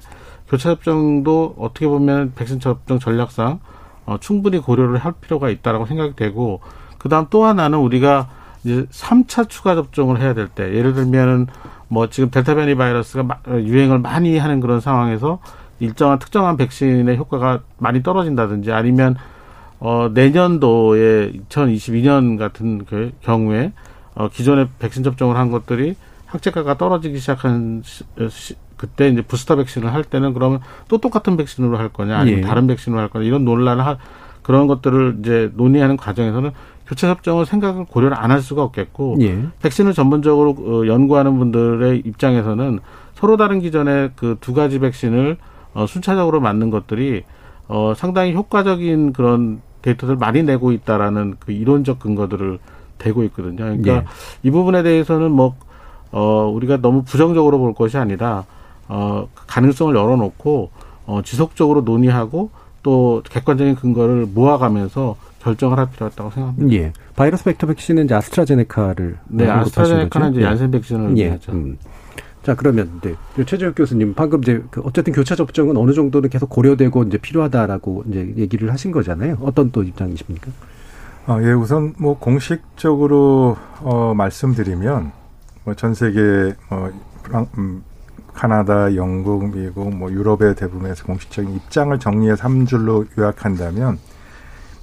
교차 접종도 어떻게 보면 백신 접종 전략상 어 충분히 고려를 할 필요가 있다라고 생각이 되고 그다음 또 하나는 우리가 이제 삼차 추가 접종을 해야 될 때 예를 들면은 뭐 지금 델타 변이 바이러스가 유행을 많이 하는 그런 상황에서 일정한 특정한 백신의 효과가 많이 떨어진다든지 아니면 어 내년도에 2022년 같은 그 경우에 어 기존에 백신 접종을 한 것들이 항체가가 떨어지기 시작한 시, 시, 그때 이제 부스터 백신을 할 때는 그러면 또 똑같은 백신으로 할 거냐 아니면 예. 다른 백신으로 할 거냐 이런 논란을 하, 그런 것들을 이제 논의하는 과정에서는 교차 접종을 생각을 고려를 안 할 수가 없겠고 예. 백신을 전문적으로 어, 연구하는 분들의 입장에서는 서로 다른 기전에 그두 가지 백신을 어, 순차적으로 맞는 것들이 어, 상당히 효과적인 그런 데이터를 많이 내고 있다라는 그 이론적 근거들을 대고 있거든요. 그러니까 예. 이 부분에 대해서는 뭐 어, 우리가 너무 부정적으로 볼 것이 아니라 어, 가능성을 열어놓고 어, 지속적으로 논의하고 또 객관적인 근거를 모아가면서 결정을 할 필요가 있다고 생각합니다. 예. 바이러스 벡터 백신은 이제 아스트라제네카를 네, 아스트라제네카는 이제 얀센 백신을 예. 하죠. 음. 자 그러면 네. 최재혁 교수님 방금 이제 그 어쨌든 교차 접종은 어느 정도는 계속 고려되고 이제 필요하다라고 이제 얘기를 하신 거잖아요. 어떤 또 입장이십니까? 아, 예, 우선 뭐 공식적으로 어 말씀드리면 뭐 전 세계 뭐 음, 카나다, 영국, 미국, 뭐 유럽의 대부분에서 공식적인 입장을 정리해서 한 줄로 요약한다면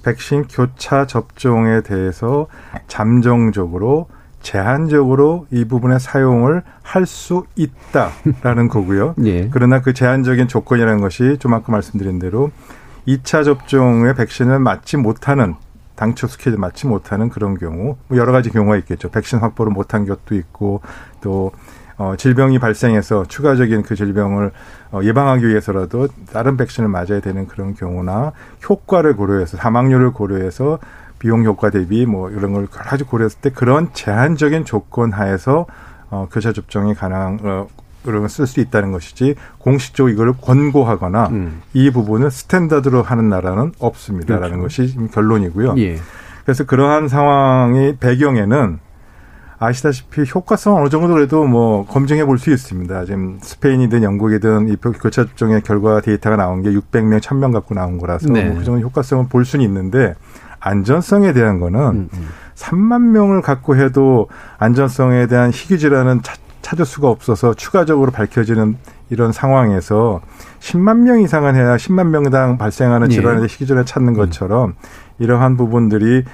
백신 교차 접종에 대해서 잠정적으로 제한적으로 이 부분의 사용을 할 수 있다라는 거고요. 예. 그러나 그 제한적인 조건이라는 것이 좀 아까 말씀드린 대로 2차 접종의 백신을 맞지 못하는 당초 스케줄 맞지 못하는 그런 경우 뭐 여러 가지 경우가 있겠죠. 백신 확보를 못한 것도 있고 또 어, 질병이 발생해서 추가적인 그 질병을 어, 예방하기 위해서라도 다른 백신을 맞아야 되는 그런 경우나 효과를 고려해서 사망률을 고려해서 비용 효과 대비 뭐 이런 걸 여러 가지 고려했을 때 그런 제한적인 조건 하에서 어, 교차 접종이 가능 어, 그런 쓸수 있다는 것이지 공식적으로 이걸 권고하거나 음. 이 부분을 스탠다드로 하는 나라는 없습니다라는 그렇죠. 것이 결론이고요. 예. 그래서 그러한 상황의 배경에는 아시다시피 효과성 어느 정도 그래도 뭐 검증해 볼 수 있습니다. 지금 스페인이든 영국이든 이 교차 접종의 결과 데이터가 나온 게 600명, 1000명 갖고 나온 거라서 네. 뭐 그 정도 효과성을 볼 수는 있는데 안전성에 대한 거는 음, 음. 3만 명을 갖고 해도 안전성에 대한 희귀 질환은 찾을 수가 없어서 추가적으로 밝혀지는 이런 상황에서 10만 명 이상은 해야 10만 명당 발생하는 예. 질환에 희귀 질환을 찾는 것처럼 이러한 부분들이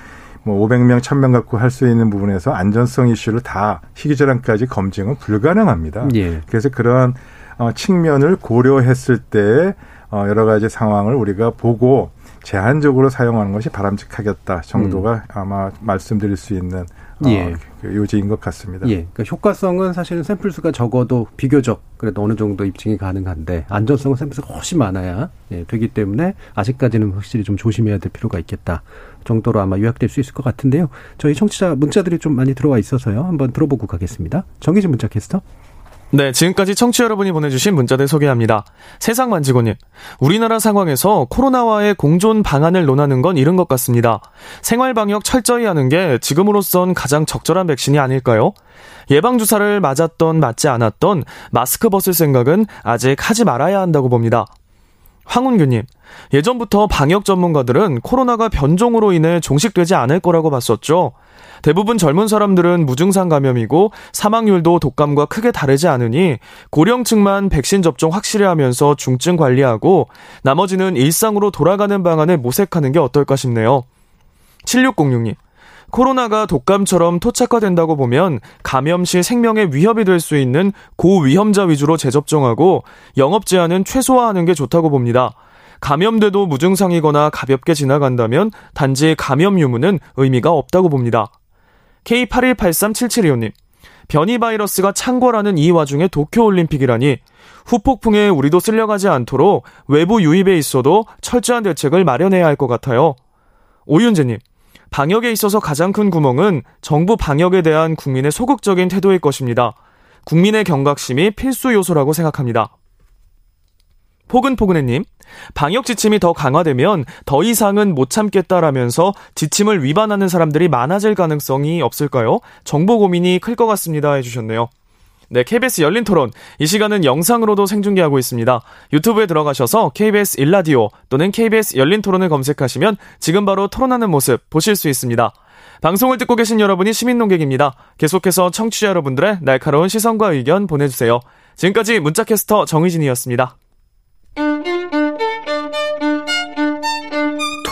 뭐 500명, 1000명 갖고 할 수 있는 부분에서 안전성 이슈를 다 희귀질환까지 검증은 불가능합니다. 예. 그래서 그런 어, 측면을 고려했을 때 어, 여러 가지 상황을 우리가 보고 제한적으로 사용하는 것이 바람직하겠다 정도가 음. 아마 말씀드릴 수 있는 어, 예. 그 요지인 것 같습니다. 예. 그러니까 효과성은 사실은 샘플 수가 적어도 비교적 그래도 어느 정도 입증이 가능한데 안전성은 샘플 수가 훨씬 많아야 예, 되기 때문에 아직까지는 확실히 좀 조심해야 될 필요가 있겠다 정도로 아마 요약될 수 있을 것 같은데요. 저희 청취자 문자들이 좀 많이 들어와 있어서요. 한번 들어보고 가겠습니다. 정희진 문자 캐스터. 네, 지금까지 청취 여러분이 보내주신 문자들 소개합니다. 세상 만지고님, 우리나라 상황에서 코로나와의 공존 방안을 논하는 건 이른 것 같습니다. 생활 방역 철저히 하는 게 지금으로선 가장 적절한 백신이 아닐까요? 예방 주사를 맞았던 맞지 않았던 마스크 벗을 생각은 아직 하지 말아야 한다고 봅니다. 황운규님, 예전부터 방역 전문가들은 코로나가 변종으로 인해 종식되지 않을 거라고 봤었죠. 대부분 젊은 사람들은 무증상 감염이고 사망률도 독감과 크게 다르지 않으니 고령층만 백신 접종 확실히 하면서 중증 관리하고 나머지는 일상으로 돌아가는 방안을 모색하는 게 어떨까 싶네요. 7606님. 코로나가 독감처럼 토착화된다고 보면 감염 시 생명에 위협이 될 수 있는 고위험자 위주로 재접종하고 영업 제한은 최소화하는 게 좋다고 봅니다. 감염돼도 무증상이거나 가볍게 지나간다면 단지 감염 유무는 의미가 없다고 봅니다. K81837725님. 변이 바이러스가 창궐하는 이 와중에 도쿄올림픽이라니 후폭풍에 우리도 쓸려가지 않도록 외부 유입에 있어도 철저한 대책을 마련해야 할 것 같아요. 오윤재님. 방역에 있어서 가장 큰 구멍은 정부 방역에 대한 국민의 소극적인 태도일 것입니다. 국민의 경각심이 필수 요소라고 생각합니다. 포근포근해님, 방역 지침이 더 강화되면 더 이상은 못 참겠다라면서 지침을 위반하는 사람들이 많아질 가능성이 없을까요? 정보 고민이 클 것 같습니다. 해주셨네요. 네, KBS 열린 토론. 이 시간은 영상으로도 생중계하고 있습니다. 유튜브에 들어가셔서 KBS 일라디오 또는 KBS 열린 토론을 검색하시면 지금 바로 토론하는 모습 보실 수 있습니다. 방송을 듣고 계신 여러분이 시민 농객입니다. 계속해서 청취자 여러분들의 날카로운 시선과 의견 보내주세요. 지금까지 문자캐스터 정희진이었습니다.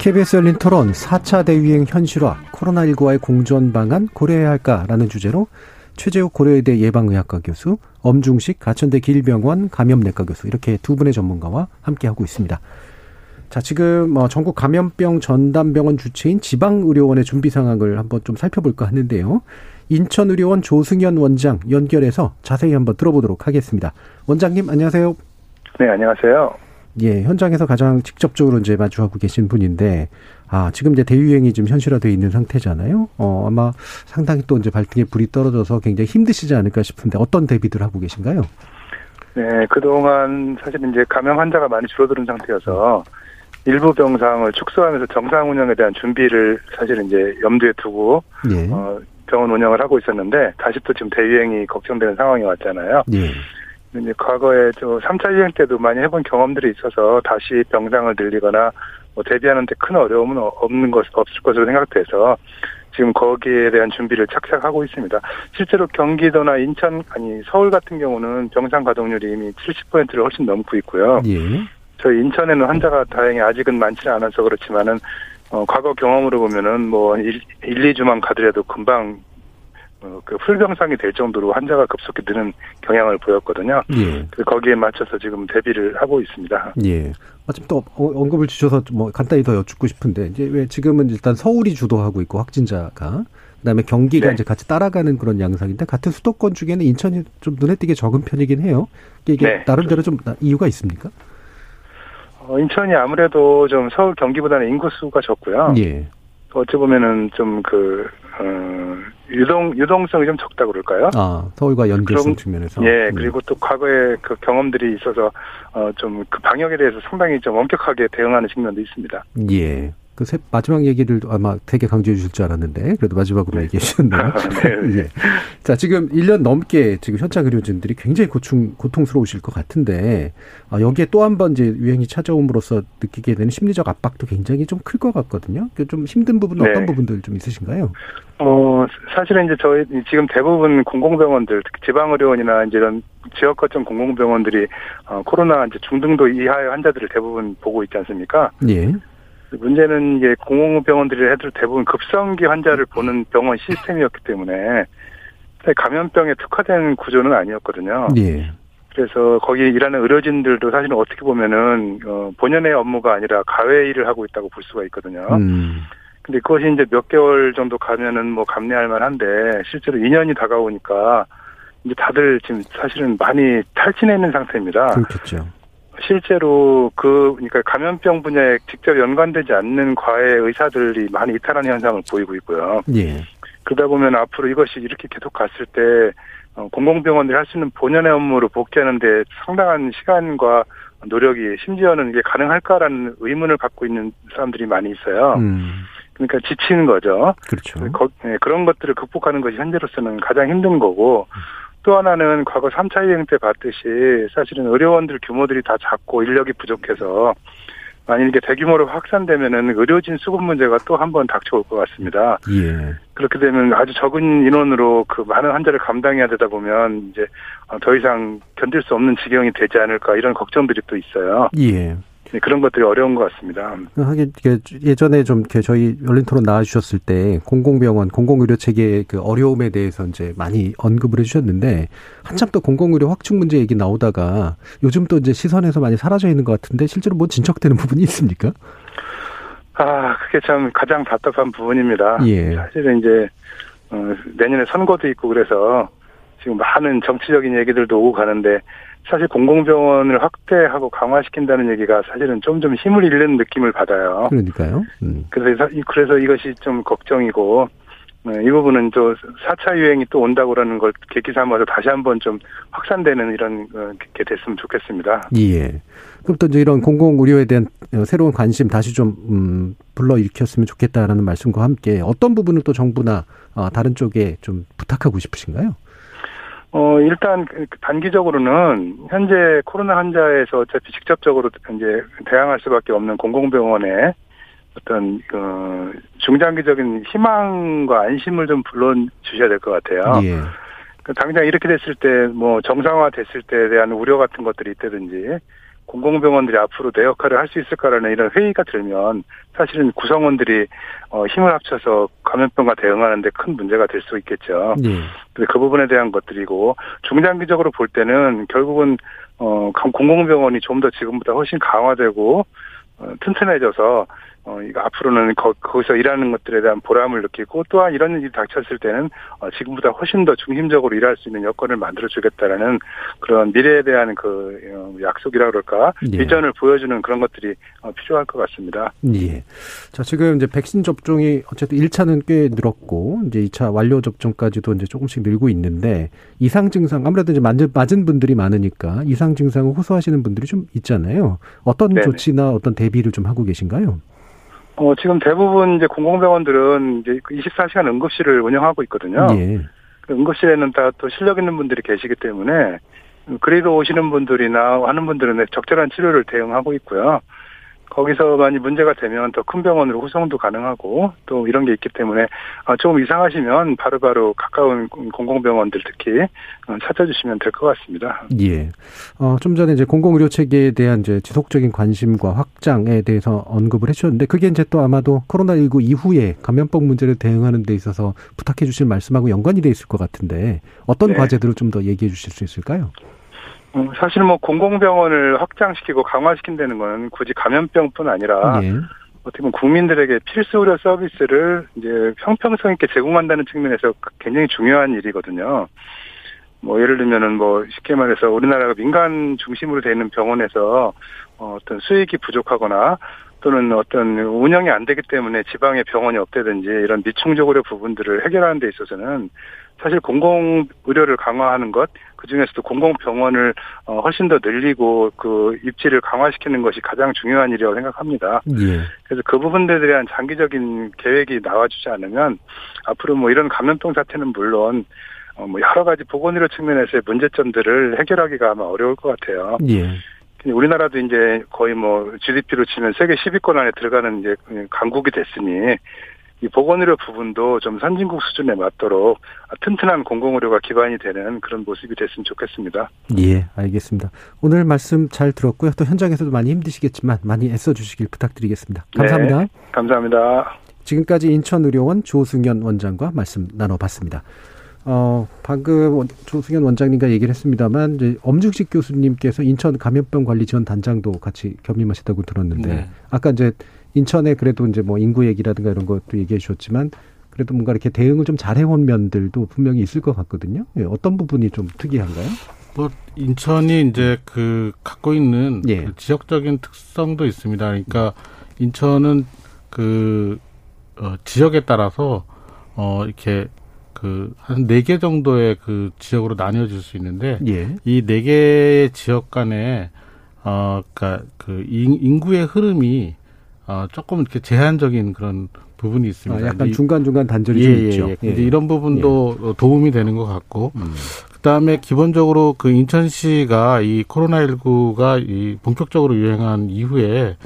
KBS 열린 토론 4차 대유행 현실화 코로나19와의 공존 방안 고려해야 할까라는 주제로 최재욱 고려의대 예방의학과 교수, 엄중식 가천대 길병원 감염내과 교수 이렇게 두 분의 전문가와 함께하고 있습니다. 자, 지금 뭐 전국 감염병 전담병원 주체인 지방의료원의 준비 상황을 한번 좀 살펴볼까 하는데요. 인천의료원 조승현 원장 연결해서 자세히 한번 들어보도록 하겠습니다. 원장님 안녕하세요. 네, 안녕하세요. 예, 현장에서 가장 직접적으로 이제 마주하고 계신 분인데, 아, 지금 이제 대유행이 좀 현실화되어 있는 상태잖아요. 어, 아마 상당히 또 이제 발등에 불이 떨어져서 굉장히 힘드시지 않을까 싶은데 어떤 대비들 하고 계신가요? 네, 그동안 사실 이제 감염 환자가 많이 줄어드는 상태여서 일부 병상을 축소하면서 정상 운영에 대한 준비를 사실 이제 염두에 두고 예. 어, 병원 운영을 하고 있었는데 다시 또 지금 대유행이 걱정되는 상황이 왔잖아요. 예. 이제 과거에 저 3차 유행 때도 많이 해본 경험들이 있어서 다시 병상을 늘리거나 뭐 대비하는데 큰 어려움은 없는 것 없을 것으로 생각돼서 지금 거기에 대한 준비를 착착 하고 있습니다. 실제로 경기도나 인천 아니 서울 같은 경우는 병상 가동률이 이미 70%를 훨씬 넘고 있고요. 예. 저희 인천에는 환자가 다행히 아직은 많지는 않아서 그렇지만은 어, 과거 경험으로 보면은 뭐 1, 1, 2주만 가더라도 금방 어, 그 풀병상이 될 정도로 환자가 급속히 느는 경향을 보였거든요. 예. 그 거기에 맞춰서 지금 대비를 하고 있습니다. 예. 마침 또 언급을 주셔서 뭐 간단히 더 여쭙고 싶은데 이제 왜 지금은 일단 서울이 주도하고 있고 확진자가 그다음에 경기가 네. 이제 같이 따라가는 그런 양상인데 같은 수도권 중에는 인천이 좀 눈에 띄게 적은 편이긴 해요. 이게 네. 나름대로 좀 이유가 있습니까? 어, 인천이 아무래도 좀 서울 경기보다는 인구 수가 적고요. 예. 어찌 보면은 좀 그, 어, 유동, 유동성이 좀 적다 그럴까요? 아, 서울과 연계성 측면에서. 예, 음. 그리고 또 과거에 그 경험들이 있어서, 어, 좀 그 방역에 대해서 상당히 좀 엄격하게 대응하는 측면도 있습니다. 예. 그 세, 마지막 얘기를 아마 되게 강조해 주실 줄 알았는데 그래도 마지막으로 네. 얘기해 주셨네요. 네. 예. 자, 지금 1년 넘게 지금 현장 의료진들이 굉장히 고충, 고통스러우실 것 같은데 아, 여기에 또 한 번 이제 유행이 찾아옴으로써 느끼게 되는 심리적 압박도 굉장히 좀 클 것 같거든요. 그좀 힘든 부분은 네. 어떤 부분들 좀 있으신가요? 어, 사실은 이제 저희 지금 대부분 공공병원들, 특히 지방의료원이나 이제 이런 지역 거점 공공병원들이 어, 코로나 이제 중등도 이하의 환자들을 대부분 보고 있지 않습니까? 예. 문제는 이게 공공병원들이 해도 대부분 급성기 환자를 보는 병원 시스템이었기 때문에 감염병에 특화된 구조는 아니었거든요. 예. 그래서 거기 일하는 의료진들도 사실은 어떻게 보면은 어, 본연의 업무가 아니라 가외 일을 하고 있다고 볼 수가 있거든요. 음. 근데 그것이 이제 몇 개월 정도 가면은 뭐 감내할 만한데 실제로 2년이 다가오니까 이제 다들 지금 사실은 많이 탈진해 있는 상태입니다. 그렇겠죠. 실제로 그 그러니까 감염병 분야에 직접 연관되지 않는 과외 의사들이 많이 이탈하는 현상을 보이고 있고요. 예. 그러다 보면 앞으로 이것이 이렇게 계속 갔을 때 어, 공공병원들이 할 수 있는 본연의 업무를 복귀하는데 상당한 시간과 노력이 심지어는 이게 가능할까라는 의문을 갖고 있는 사람들이 많이 있어요. 음. 그러니까 지치는 거죠. 그렇죠. 거, 네, 그런 것들을 극복하는 것이 현재로서는 가장 힘든 거고 음. 또 하나는 과거 3차 유행 때 봤듯이 사실은 의료원들 규모들이 다 작고 인력이 부족해서 만약 이게 대규모로 확산되면은 의료진 수급 문제가 또 한 번 닥쳐올 것 같습니다. 예. 그렇게 되면 아주 적은 인원으로 그 많은 환자를 감당해야 되다 보면 이제 더 이상 견딜 수 없는 지경이 되지 않을까 이런 걱정들이 또 있어요. 예. 네, 그런 것들이 어려운 것 같습니다. 하긴 예전에 좀 저희 열린 토론 나와주셨을 때 공공병원, 공공의료 체계의 그 어려움에 대해서 이제 많이 언급을 해주셨는데 한참 또 공공의료 확충 문제 얘기 나오다가 요즘 또 이제 시선에서 많이 사라져 있는 것 같은데 실제로 뭐 진척되는 부분이 있습니까? 아, 그게 참 가장 답답한 부분입니다. 예. 사실은 이제 어, 내년에 선거도 있고 그래서 지금 많은 정치적인 얘기들도 오고 가는데 사실 공공병원을 확대하고 강화시킨다는 얘기가 사실은 점점 힘을 잃는 느낌을 받아요. 그러니까요. 음. 그래서 그래서 이것이 좀 걱정이고 네, 이 부분은 또 4차 유행이 또 온다고 라는 걸 계기 삼아서 다시 한번 좀 확산되는 이런 어, 게 됐으면 좋겠습니다. 예. 그럼 또 이제 이런 공공의료에 대한 어, 새로운 관심 다시 좀 음, 불러일으켰으면 좋겠다라는 말씀과 함께 어떤 부분을 또 정부나 어, 다른 쪽에 좀 부탁하고 싶으신가요? 어, 일단 그 단기적으로는 현재 코로나 환자에서 어차피 직접적으로 이제 대항할 수밖에 없는 공공병원에 어떤 그 중장기적인 희망과 안심을 좀 불러 주셔야 될 것 같아요. 예. 그 당장 이렇게 됐을 때 뭐 정상화 됐을 때에 대한 우려 같은 것들이 있다든지 공공병원들이 앞으로 내 역할을 할 수 있을까라는 이런 회의가 들면 사실은 구성원들이 어, 힘을 합쳐서 감염병과 대응하는데 큰 문제가 될 수 있겠죠. 네. 그 부분에 대한 것들이고 중장기적으로 볼 때는 결국은 어, 공공병원이 좀 더 지금보다 훨씬 강화되고 어, 튼튼해져서 어, 이거 앞으로는 거, 기서 일하는 것들에 대한 보람을 느끼고 또한 이런 일이 닥쳤을 때는 어, 지금보다 훨씬 더 중심적으로 일할 수 있는 여건을 만들어주겠다라는 그런 미래에 대한 그 어, 약속이라 그럴까 예. 비전을 보여주는 그런 것들이 어, 필요할 것 같습니다. 예. 자 지금 이제 백신 접종이 어쨌든 1차는 꽤 늘었고 이제 2차 완료 접종까지도 이제 조금씩 늘고 있는데 이상 증상 아무래도 이제 맞은, 맞은 분들이 많으니까 이상 증상을 호소하시는 분들이 좀 있잖아요. 어떤 네네. 조치나 어떤 대비를 좀 하고 계신가요? 어, 지금 대부분 이제 공공병원들은 이제 24시간 그 응급실을 운영하고 있거든요. 예. 그 응급실에는 다 또 실력 있는 분들이 계시기 때문에 그래도 오시는 분들이나 하는 분들은 적절한 치료를 대응하고 있고요. 거기서 많이 문제가 되면 더 큰 병원으로 후송도 가능하고 또 이런 게 있기 때문에 어, 조금 이상하시면 바로 바로 가까운 공공병원들 특히 어, 찾아주시면 될 것 같습니다. 예. 어, 좀 전에 이제 공공의료 체계에 대한 이제 지속적인 관심과 확장에 대해서 언급을 해주셨는데 그게 이제 또 아마도 코로나19 이후에 감염병 문제를 대응하는 데 있어서 부탁해 주실 말씀하고 연관이 돼 있을 것 같은데 어떤 네. 과제들을 좀 더 얘기해 주실 수 있을까요? 음, 사실 뭐 공공병원을 확장시키고 강화시킨다는 건 굳이 감염병뿐 아니라 예. 어떻게 보면 국민들에게 필수 의료 서비스를 이제 형평성 있게 제공한다는 측면에서 굉장히 중요한 일이거든요. 뭐 예를 들면은 뭐 쉽게 말해서 우리나라가 민간 중심으로 되어 있는 병원에서 어, 어떤 수익이 부족하거나 또는 어떤 운영이 안 되기 때문에 지방에 병원이 없다든지 이런 미충족 의료 부분들을 해결하는 데 있어서는 사실 공공 의료를 강화하는 것, 그 중에서도 공공 병원을 어, 훨씬 더 늘리고 그 입지를 강화시키는 것이 가장 중요한 일이라고 생각합니다. 예. 그래서 그 부분들에 대한 장기적인 계획이 나와주지 않으면 앞으로 뭐 이런 감염병 사태는 물론 어, 뭐 여러 가지 보건의료 측면에서의 문제점들을 해결하기가 아마 어려울 것 같아요. 예. 우리나라도 이제 거의 뭐 GDP로 치면 세계 10위권 안에 들어가는 이제 강국이 됐으니 이 보건의료 부분도 좀 선진국 수준에 맞도록 튼튼한 공공의료가 기반이 되는 그런 모습이 됐으면 좋겠습니다. 예, 알겠습니다. 오늘 말씀 잘 들었고요. 또 현장에서도 많이 힘드시겠지만 많이 애써 주시길 부탁드리겠습니다. 감사합니다. 네, 감사합니다. 지금까지 인천의료원 조승현 원장과 말씀 나눠봤습니다. 어, 방금 조승현 원장님과 얘기를 했습니다만, 이제 엄중식 교수님께서 인천 감염병 관리 지원 단장도 같이 겸임하셨다고 들었는데, 네. 아까 이제 인천에 그래도 이제 뭐 인구 얘기라든가 이런 것도 얘기해 주셨지만, 그래도 뭔가 이렇게 대응을 좀 잘해온 면들도 분명히 있을 것 같거든요. 예, 어떤 부분이 좀 특이한가요? 뭐 인천이 이제 그 갖고 있는 예. 그 지역적인 특성도 있습니다. 그러니까 인천은 그 어, 지역에 따라서 어 이렇게 그 한 네 개 정도의 그 지역으로 나뉘어질 수 있는데 예. 이네 개의 지역 간에 어 그러니까 그 인구의 흐름이 어 조금 이렇게 제한적인 그런 부분이 있습니다. 아, 약간 중간 중간 단절이 예, 좀 예, 있죠. 예. 근데 이런 부분도 예. 도움이 되는 것 같고 음. 그다음에 기본적으로 그 인천시가 이 코로나19가 이 본격적으로 유행한 이후에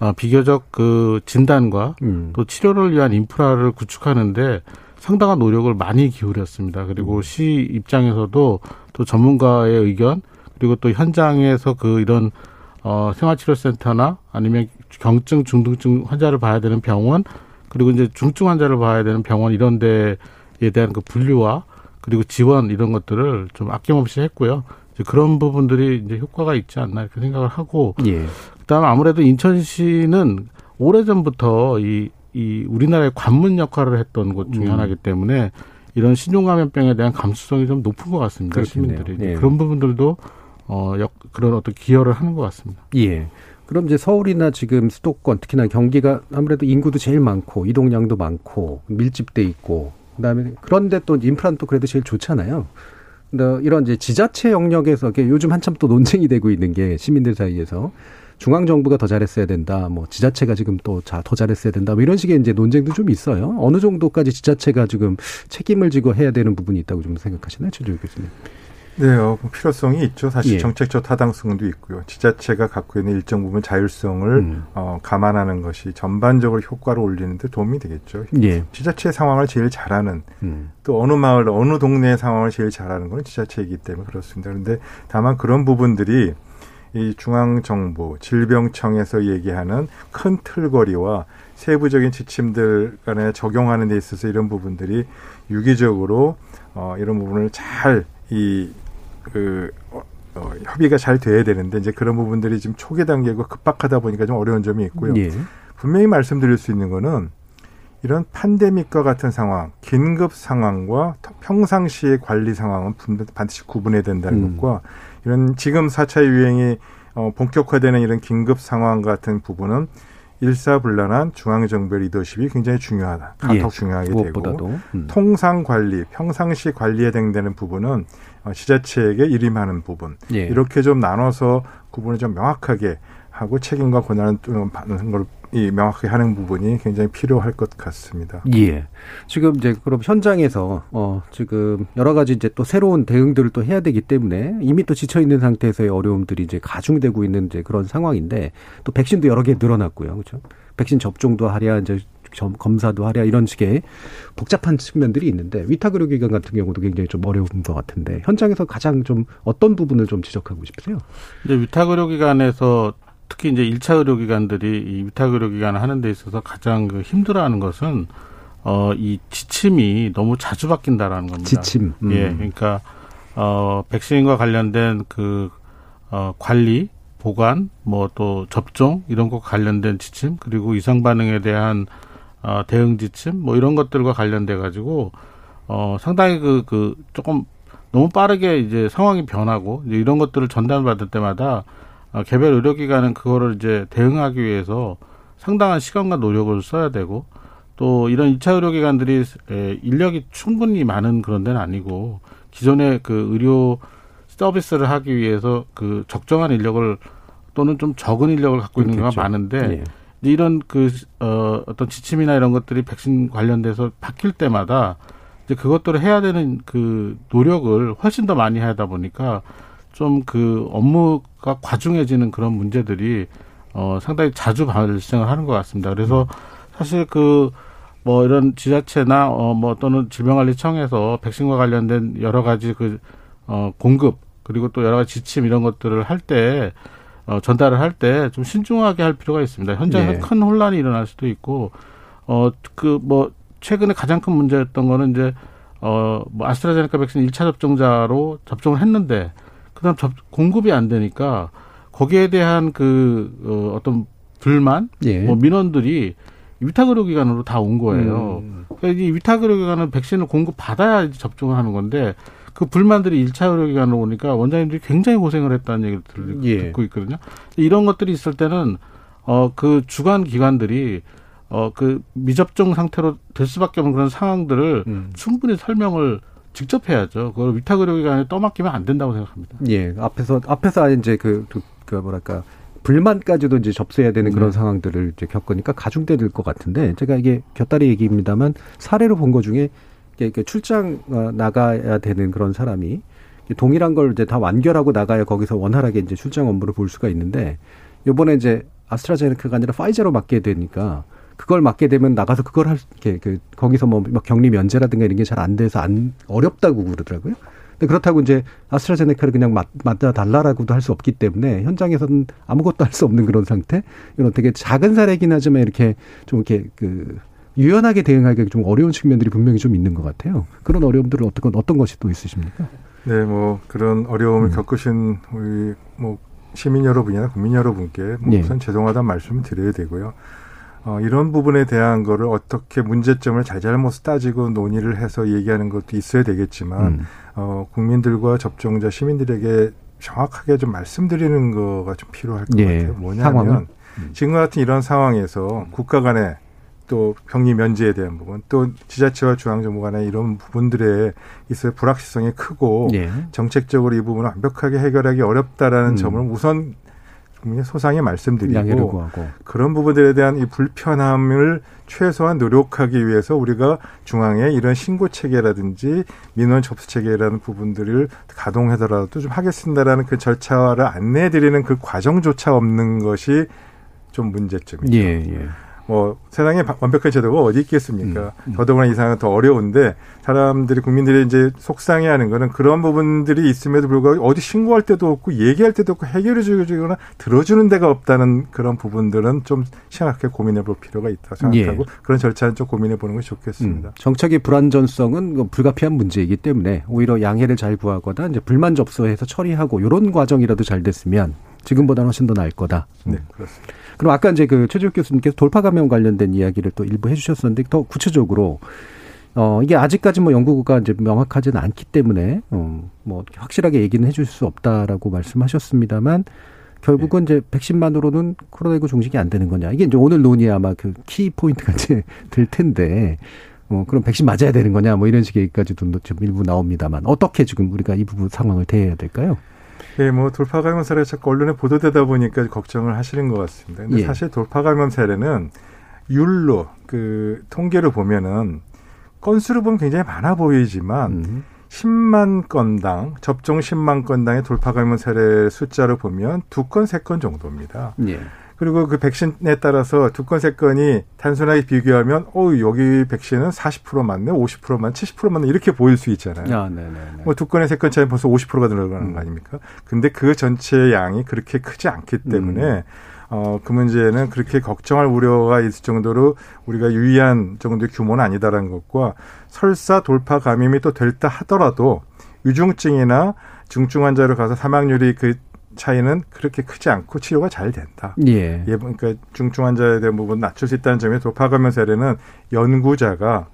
어, 비교적 그 진단과 음. 또 치료를 위한 인프라를 구축하는데 상당한 노력을 많이 기울였습니다. 그리고 음. 시 입장에서도 또 전문가의 의견 그리고 또 현장에서 그 이런 어 생활치료센터나 아니면 경증 중등증 환자를 봐야 되는 병원 그리고 이제 중증 환자를 봐야 되는 병원 이런 데에 대한 그 분류와 그리고 지원 이런 것들을 좀 아낌없이 했고요. 이제 그런 부분들이 이제 효과가 있지 않나 이렇게 생각을 하고 예. 그다음에 아무래도 인천시는 오래전부터 이 이 우리나라의 관문 역할을 했던 곳 중에 음. 하나이기 때문에 이런 신종감염병에 대한 감수성이 좀 높은 것 같습니다. 그렇겠네요. 시민들이 예. 그런 부분들도 어 역, 그런 어떤 기여를 하는 것 같습니다. 예. 그럼 이제 서울이나 지금 수도권 특히나 경기가 아무래도 인구도 제일 많고 이동량도 많고 밀집돼 있고 그다음에 그런데 또 인프라는 또 그래도 제일 좋잖아요. 이런 이제 지자체 영역에서 요즘 한참 또 논쟁이 되고 있는 게 시민들 사이에서 중앙 정부가 더 잘했어야 된다. 뭐 지자체가 지금 또 더 잘했어야 된다. 뭐 이런 식의 이제 논쟁도 좀 있어요. 어느 정도까지 지자체가 지금 책임을 지고 해야 되는 부분이 있다고 좀 생각하시나요, 최조 교수님? 네, 어, 필요성이 있죠. 사실 예. 정책적 타당성도 있고요. 지자체가 갖고 있는 일정 부분 자율성을 음. 어, 감안하는 것이 전반적으로 효과를 올리는데 도움이 되겠죠. 예. 지자체 상황을 제일 잘하는 음. 또 어느 마을, 어느 동네의 상황을 제일 잘하는 건 지자체이기 때문에 그렇습니다. 그런데 다만 그런 부분들이 이 중앙정부 질병청에서 얘기하는 큰 틀거리와 세부적인 지침들 간에 적용하는 데 있어서 이런 부분들이 유기적으로 어 이런 부분을 잘 이그 어, 어, 협의가 잘 돼야 되는데 이제 그런 부분들이 지금 초기 단계고 급박하다 보니까 좀 어려운 점이 있고요. 예. 분명히 말씀드릴 수 있는 거는 이런 판데믹과 같은 상황, 긴급 상황과 평상시의 관리 상황은 반드시 구분해야 된다는 음. 것과 이런 지금 4차 유행이 어, 본격화되는 이런 긴급 상황 같은 부분은 일사불란한 중앙정부의 리더십이 굉장히 중요하다. 예, 더 중요하게 되고 음. 통상 관리, 평상시 관리에 해당되는 부분은 어, 지자체에게 일임하는 부분 예. 이렇게 좀 나눠서 구분을 좀 명확하게 하고 책임과 권한을 받는 걸 이 명확히 하는 부분이 굉장히 필요할 것 같습니다. 예. 지금 이제 그럼 현장에서 어 지금 여러 가지 이제 또 새로운 대응들을 또 해야 되기 때문에 이미 또 지쳐 있는 상태에서의 어려움들이 이제 가중되고 있는 이제 그런 상황인데 또 백신도 여러 개 늘어났고요. 그렇죠? 백신 접종도 하랴 이제 검사도 하랴 이런 식의 복잡한 측면들이 있는데 위탁 의료기관 같은 경우도 굉장히 좀 어려운 것 같은데 현장에서 가장 좀 어떤 부분을 좀 지적하고 싶으세요? 이제 위탁 의료기관에서 특히 이제 일차 의료기관들이 이 위탁 의료기관을 하는 데 있어서 가장 그 힘들어하는 것은 어, 이 지침이 너무 자주 바뀐다라는 겁니다. 지침. 음. 예, 그러니까 어, 백신과 관련된 그 어, 관리, 보관, 뭐 또 접종 이런 것 관련된 지침 그리고 이상 반응에 대한 어, 대응 지침 뭐 이런 것들과 관련돼 가지고 어, 상당히 그, 그 조금 너무 빠르게 이제 상황이 변하고 이제 이런 것들을 전달받을 때마다 어, 개별 의료기관은 그거를 이제 대응하기 위해서 상당한 시간과 노력을 써야 되고 또 이런 2차 의료기관들이 인력이 충분히 많은 그런 데는 아니고 기존의 그 의료 서비스를 하기 위해서 그 적정한 인력을 또는 좀 적은 인력을 갖고 있는 경우가 많은데 예. 이런 그 어, 어떤 지침이나 이런 것들이 백신 관련돼서 바뀔 때마다 이제 그것들을 해야 되는 그 노력을 훨씬 더 많이 하다 보니까 좀 그 업무가 과중해지는 그런 문제들이 어 상당히 자주 발생을 하는 것 같습니다. 그래서 사실 그 뭐 이런 지자체나 어 뭐 또는 질병관리청에서 백신과 관련된 여러 가지 그 어 공급 그리고 또 여러 가지 지침 이런 것들을 할때 어, 전달을 할 때 좀 신중하게 할 필요가 있습니다. 현장에 네. 큰 혼란이 일어날 수도 있고 어 그 뭐 최근에 가장 큰 문제였던 거는 이제 어 뭐 아스트라제네카 백신 1차 접종자로 접종을 했는데 그다음 접, 공급이 안 되니까 거기에 대한 그 어, 어떤 불만 예. 뭐 민원들이 위탁 의료기관으로 다 온 거예요. 음. 그러니까 이 위탁 의료기관은 백신을 공급 받아야 접종을 하는 건데 그 불만들이 1차 의료기관으로 오니까 원장님들이 굉장히 고생을 했다는 얘기를 듣고 예. 있거든요. 이런 것들이 있을 때는 어 그 주관 기관들이 어 그 미접종 상태로 될 수밖에 없는 그런 상황들을 음. 충분히 설명을 직접 해야죠. 그걸 위탁 의료기관에 떠맡기면 안 된다고 생각합니다. 예, 앞에서 앞에서 이제 그, 그, 그 뭐랄까 불만까지도 이제 접수해야 되는 그런 네. 상황들을 이제 겪으니까 가중될 것 같은데 제가 이게 곁다리 얘기입니다만 사례로 본것 중에 이렇게 출장 어, 나가야 되는 그런 사람이 동일한 걸 이제 다 완결하고 나가야 거기서 원활하게 이제 출장 업무를 볼 수가 있는데 요번에 이제 아스트라제네카가 아니라 파이저로 맡게 되니까 그걸 맡게 되면 나가서 그걸 할, 이렇게 그, 거기서 뭐 격리 면제라든가 이런 게 잘 안 돼서 안, 어렵다고 그러더라고요. 근데 그렇다고 이제 아스트라제네카를 그냥 맞, 맞아 달라라고도 할 수 없기 때문에 현장에서는 아무것도 할 수 없는 그런 상태. 이런 되게 작은 사례긴 하지만 이렇게 좀 이렇게 그 유연하게 대응하기 좀 어려운 측면들이 분명히 좀 있는 것 같아요. 그런 어려움들은 어떤 어떤 것이 또 있으십니까? 네, 뭐 그런 어려움을 음. 겪으신 우리 뭐 시민 여러분이나 국민 여러분께 뭐 예. 우선 죄송하다는 말씀을 드려야 되고요. 어, 이런 부분에 대한 거를 어떻게 문제점을 잘잘못 따지고 논의를 해서 얘기하는 것도 있어야 되겠지만 음. 어, 국민들과 접종자 시민들에게 정확하게 좀 말씀드리는 거가 좀 필요할 것 예. 같아요. 뭐냐면 음. 지금 같은 이런 상황에서 국가 간에 또 격리 면제에 대한 부분, 또 지자체와 중앙정부 간의 이런 부분들에 있어 불확실성이 크고 예. 정책적으로 이 부분을 완벽하게 해결하기 어렵다라는 음. 점을 우선 국민의 소상히 말씀드리고 그런 부분들에 대한 이 불편함을 최소한 노력하기 위해서 우리가 중앙에 이런 신고 체계라든지 민원 접수 체계라는 부분들을 가동하더라도 좀 하겠습니다라는 그 절차를 안내해 드리는 그 과정조차 없는 것이 좀 문제점이죠. 예, 예. 뭐 세상에 완벽한 제도가 어디 있겠습니까? 음, 음. 더더구나 이 상황은 더 어려운데 사람들이 국민들이 이제 속상해하는 거는 그런 부분들이 있음에도 불구하고 어디 신고할 때도 없고 얘기할 때도 없고 해결해 주거나 들어주는 데가 없다는 그런 부분들은 좀 심각하게 고민해 볼 필요가 있다 생각하고 예. 그런 절차는 좀 고민해 보는 것이 좋겠습니다. 음, 정책의 불안전성은 뭐 불가피한 문제이기 때문에 오히려 양해를 잘 구하거나 이제 불만 접수해서 처리하고 이런 과정이라도 잘 됐으면 지금보다는 훨씬 더 나을 거다. 네, 그렇습니다. 그럼 아까 이제 그 최재욱 교수님께서 돌파 감염 관련된 이야기를 또 일부 해주셨었는데 더 구체적으로 어 이게 아직까지 뭐 연구가 이제 명확하지는 않기 때문에 어 뭐 확실하게 얘기는 해줄 수 없다라고 말씀하셨습니다만 결국은 네. 이제 백신만으로는 코로나19 종식이 안 되는 거냐 이게 이제 오늘 논의 아마 그 키 포인트가 이제 될 텐데 어 그럼 백신 맞아야 되는 거냐 뭐 이런 식의 얘기까지도 좀 일부 나옵니다만 어떻게 지금 우리가 이 부분 상황을 대해야 될까요? 예, 뭐 돌파 감염 사례가 자꾸 언론에 보도되다 보니까 걱정을 하시는 것 같습니다. 근데 예. 사실 돌파 감염 사례는 율로 그 통계를 보면은 건수를 보면 굉장히 많아 보이지만 음. 10만 건당 접종 10만 건당의 돌파 감염 사례 숫자를 보면 두 건, 세 건 정도입니다. 예. 그리고 그 백신에 따라서 두 건, 세 건이 단순하게 비교하면, 어, 여기 백신은 40% 맞네, 50% 맞네, 70% 맞네, 이렇게 보일 수 있잖아요. 아, 네네. 뭐두 건에 세 건 차이 벌써 50%가 들어가는 음. 거 아닙니까? 근데 그 전체 양이 그렇게 크지 않기 때문에, 음. 어, 그 문제는 그렇게 걱정할 우려가 있을 정도로 우리가 유의한 정도의 규모는 아니다라는 것과 설사 돌파 감염이 또 될다 하더라도 유중증이나 중증 환자로 가서 사망률이 그 차이는 그렇게 크지 않고 치료가 잘 된다. 예. 예 그러니까 중증 환자에 대한 부분 낮출 수 있다는 점에서 도파감염 사례는 연구자가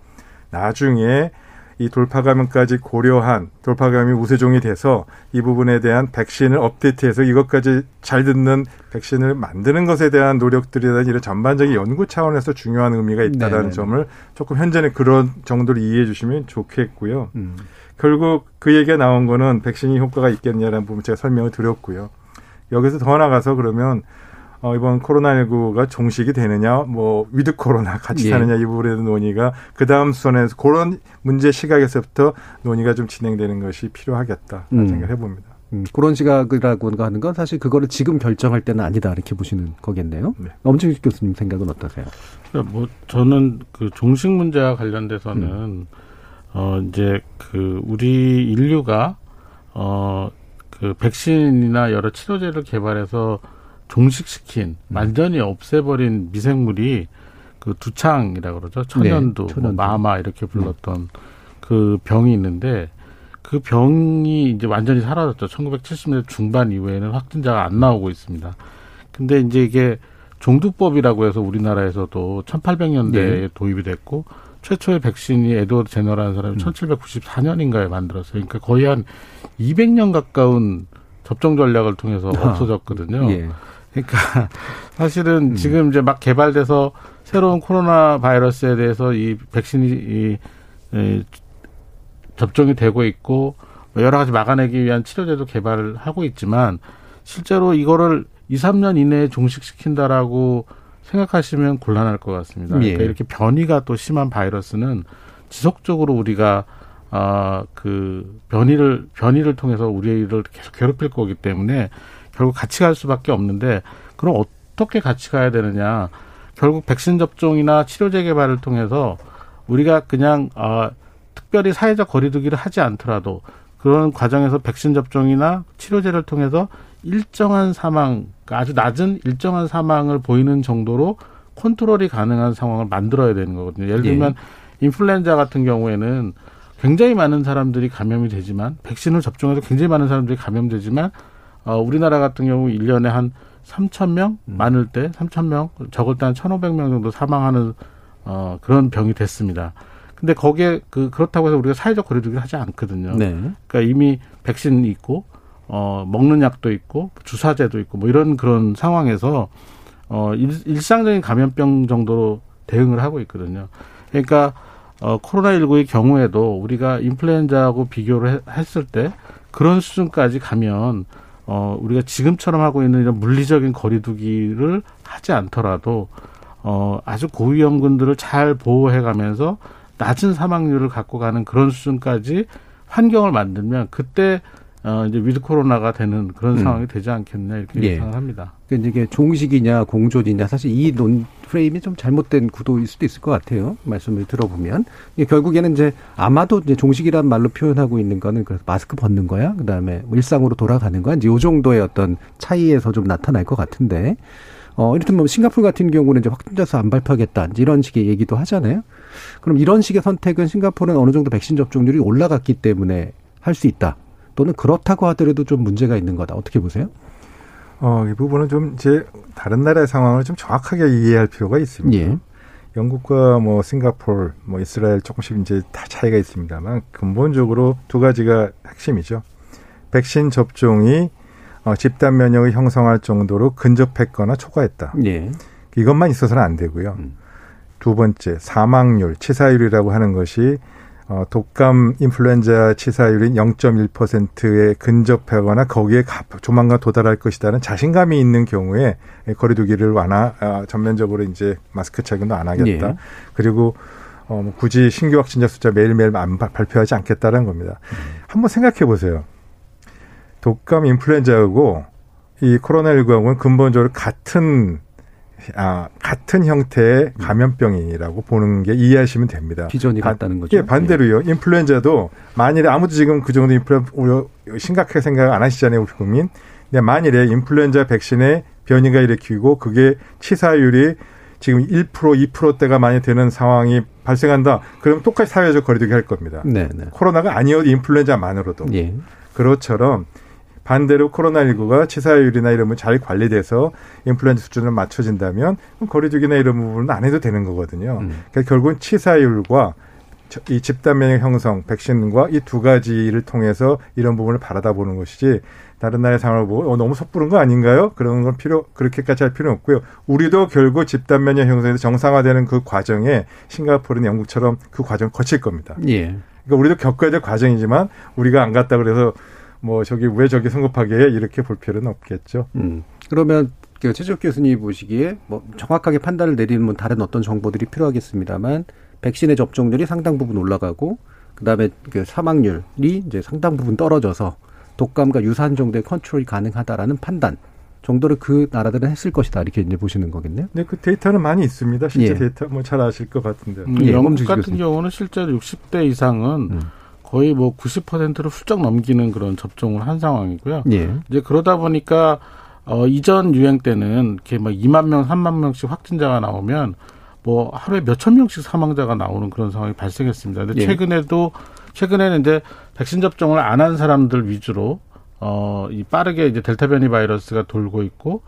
나중에 이 돌파 감염까지 고려한 돌파 감염이 우세종이 돼서 이 부분에 대한 백신을 업데이트해서 이것까지 잘 듣는 백신을 만드는 것에 대한 노력들이라든지 이런 전반적인 연구 차원에서 중요한 의미가 있다라는. 네, 네. 점을 조금 현재는 그런 정도로 이해해 주시면 좋겠고요. 음. 결국 그 얘기가 나온 거는 백신이 효과가 있겠냐라는 부분 제가 설명을 드렸고요. 여기서 더 나가서 그러면 어, 이번 코로나19가 종식이 되느냐, 뭐, 위드 코로나 같이 예. 사느냐, 이 부분에 대한 논의가 그 다음 수순에서 그런 문제 시각에서부터 논의가 좀 진행되는 것이 필요하겠다. 음. 생각을 해봅니다. 음, 그런 시각이라고 하는 건 사실 그거를 지금 결정할 때는 아니다. 이렇게 보시는 거겠네요. 네. 엄중식 교수님 생각은 어떠세요? 뭐, 저는 그 종식 문제와 관련돼서는, 음. 어, 이제 그, 우리 인류가, 어, 그 백신이나 여러 치료제를 개발해서 종식시킨 음. 완전히 없애버린 미생물이 그 두창이라 그러죠 천연두, 네, 천연두. 뭐 마마 이렇게 불렀던 음. 그 병이 있는데 그 병이 이제 완전히 사라졌죠 1970년대 중반 이후에는 확진자가 안 나오고 있습니다 근데 이제 이게 종두법이라고 해서 우리나라에서도 1800년대에 네. 도입이 됐고 최초의 백신이 에드워드 제너라는 사람이 음. 1794년인가에 만들었어요. 그러니까 거의 한 200년 가까운 접종 전략을 통해서 아. 없어졌거든요. 예. 그러니까 사실은 음. 지금 이제 막 개발돼서 새로운 코로나 바이러스에 대해서 이 백신이 이, 이 접종이 되고 있고 뭐 여러 가지 막아내기 위한 치료제도 개발을 하고 있지만 실제로 이거를 2, 3년 이내에 종식시킨다라고 생각하시면 곤란할 것 같습니다. 예. 그러니까 이렇게 변이가 또 심한 바이러스는 지속적으로 우리가 아그 변이를 변이를 통해서 우리를 계속 괴롭힐 거기 때문에 결국 같이 갈 수밖에 없는데 그럼 어떻게 같이 가야 되느냐? 결국 백신 접종이나 치료제 개발을 통해서 우리가 그냥 아 특별히 사회적 거리두기를 하지 않더라도 그런 과정에서 백신 접종이나 치료제를 통해서 일정한 사망, 그러니까 아주 낮은 일정한 사망을 보이는 정도로 컨트롤이 가능한 상황을 만들어야 되는 거거든요. 예를 들면 예. 인플루엔자 같은 경우에는 굉장히 많은 사람들이 감염이 되지만 백신을 접종해서 굉장히 많은 사람들이 감염되지만 어, 우리나라 같은 경우 1년에 한 3천 명 음. 많을 때 3천 명 적을 때 한 1,500명 정도 사망하는 어, 그런 병이 됐습니다. 근데 거기에 그 그렇다고 해서 우리가 사회적 거리두기를 하지 않거든요. 네. 그러니까 이미 백신이 있고 어 먹는 약도 있고 주사제도 있고 뭐 이런 그런 상황에서 어 일, 일상적인 감염병 정도로 대응을 하고 있거든요. 그러니까 어 코로나19의 경우에도 우리가 인플루엔자하고 비교를 해, 했을 때 그런 수준까지 가면 어, 우리가 지금처럼 하고 있는 이런 물리적인 거리두기를 하지 않더라도 어, 아주 고위험군들을 잘 보호해 가면서 낮은 사망률을 갖고 가는 그런 수준까지 환경을 만들면 그때 어, 이제 위드 코로나가 되는 그런 음. 상황이 되지 않겠나 이렇게 예. 생각합니다. 그러니까 이게 종식이냐 공존이냐 사실 이 논 프레임이 좀 잘못된 구도일 수도 있을 것 같아요. 말씀을 들어보면 결국에는 이제 아마도 이제 종식이라는 말로 표현하고 있는 거는 그 마스크 벗는 거야, 그 다음에 뭐 일상으로 돌아가는 거야. 이제 요 정도의 어떤 차이에서 좀 나타날 것 같은데. 어, 이를테면 싱가폴 같은 경우는 이제 확진자 수 안 발표하겠다. 이런 식의 얘기도 하잖아요. 그럼 이런 식의 선택은 싱가폴은 어느 정도 백신 접종률이 올라갔기 때문에 할 수 있다. 또는 그렇다고 하더라도 좀 문제가 있는 거다. 어떻게 보세요? 어, 이 부분은 좀 이제 다른 나라의 상황을 좀 정확하게 이해할 필요가 있습니다. 예. 영국과 뭐 싱가폴, 뭐 이스라엘 조금씩 이제 다 차이가 있습니다만 근본적으로 두 가지가 핵심이죠. 백신 접종이 어, 집단 면역을 형성할 정도로 근접했거나 초과했다. 예. 이것만 있어서는 안 되고요. 음. 두 번째 사망률, 치사율이라고 하는 것이 어, 독감 인플루엔자 치사율이 0.1%에 근접하거나 거기에 조만간 도달할 것이다는 자신감이 있는 경우에 거리두기를 완화 아, 전면적으로 이제 마스크 착용도 안 하겠다. 예. 그리고 어, 뭐 굳이 신규 확진자 숫자 매일매일 안 발표하지 않겠다는 겁니다. 음. 한번 생각해 보세요. 독감 인플루엔자하고 이 코로나19하고는 근본적으로 같은 아, 같은 형태의 감염병이라고 보는 게 이해하시면 됩니다. 기전이 같다는 거죠. 예, 반대로요. 예. 인플루엔자도 만일에 아무도 지금 그 정도 인플루엔자 심각하게 생각 안 하시잖아요, 우리 국민. 근데 만일에 인플루엔자 백신에 변이가 일으키고 그게 치사율이 지금 1% 2%대가 많이 되는 상황이 발생한다. 그럼 똑같이 사회적 거리두기 할 겁니다. 네, 네. 코로나가 아니어도 인플루엔자만으로도. 예. 그렇처럼 반대로 코로나19가 치사율이나 이런 부분 잘 관리돼서 인플루엔자 수준을 맞춰진다면 거리두기나 이런 부분은 안 해도 되는 거거든요. 음. 그러니까 결국은 치사율과 이 집단 면역 형성 백신과 이 두 가지를 통해서 이런 부분을 바라다 보는 것이지 다른 나라의 상황을 보고 어, 너무 섣부른 거 아닌가요? 그런 건 필요 그렇게까지 할 필요는 없고요. 우리도 결국 집단 면역 형성에서 정상화되는 그 과정에 싱가포르는 영국처럼 그 과정 을 거칠 겁니다. 예. 그러니까 우리도 겪어야 될 과정이지만 우리가 안 갔다 그래서 뭐 저기 왜 저기 성급하게 이렇게 볼 필요는 없겠죠. 음. 그러면 그 최적 교수님이 보시기에 뭐 정확하게 판단을 내리는 다른 어떤 정보들이 필요하겠습니다만 백신의 접종률이 상당 부분 올라가고 그다음에 그 사망률이 이제 상당 부분 떨어져서 독감과 유사한 정도의 컨트롤이 가능하다라는 판단 정도를 그 나라들은 했을 것이다 이렇게 이제 보시는 거겠네요. 네, 그 데이터는 많이 있습니다. 실제 예. 데이터 뭐 잘 아실 것 같은데. 음, 예, 영국 같은 교수님. 경우는 실제로 60대 이상은 음. 거의 뭐 90%를 훌쩍 넘기는 그런 접종을 한 상황이고요. 예. 이제 그러다 보니까 어 이전 유행 때는 이렇게 막 2만 명, 3만 명씩 확진자가 나오면 뭐 하루에 몇천 명씩 사망자가 나오는 그런 상황이 발생했습니다. 근데 예. 최근에도 최근에는 이제 백신 접종을 안 한 사람들 위주로 어, 이 빠르게 이제 델타 변이 바이러스가 돌고 있고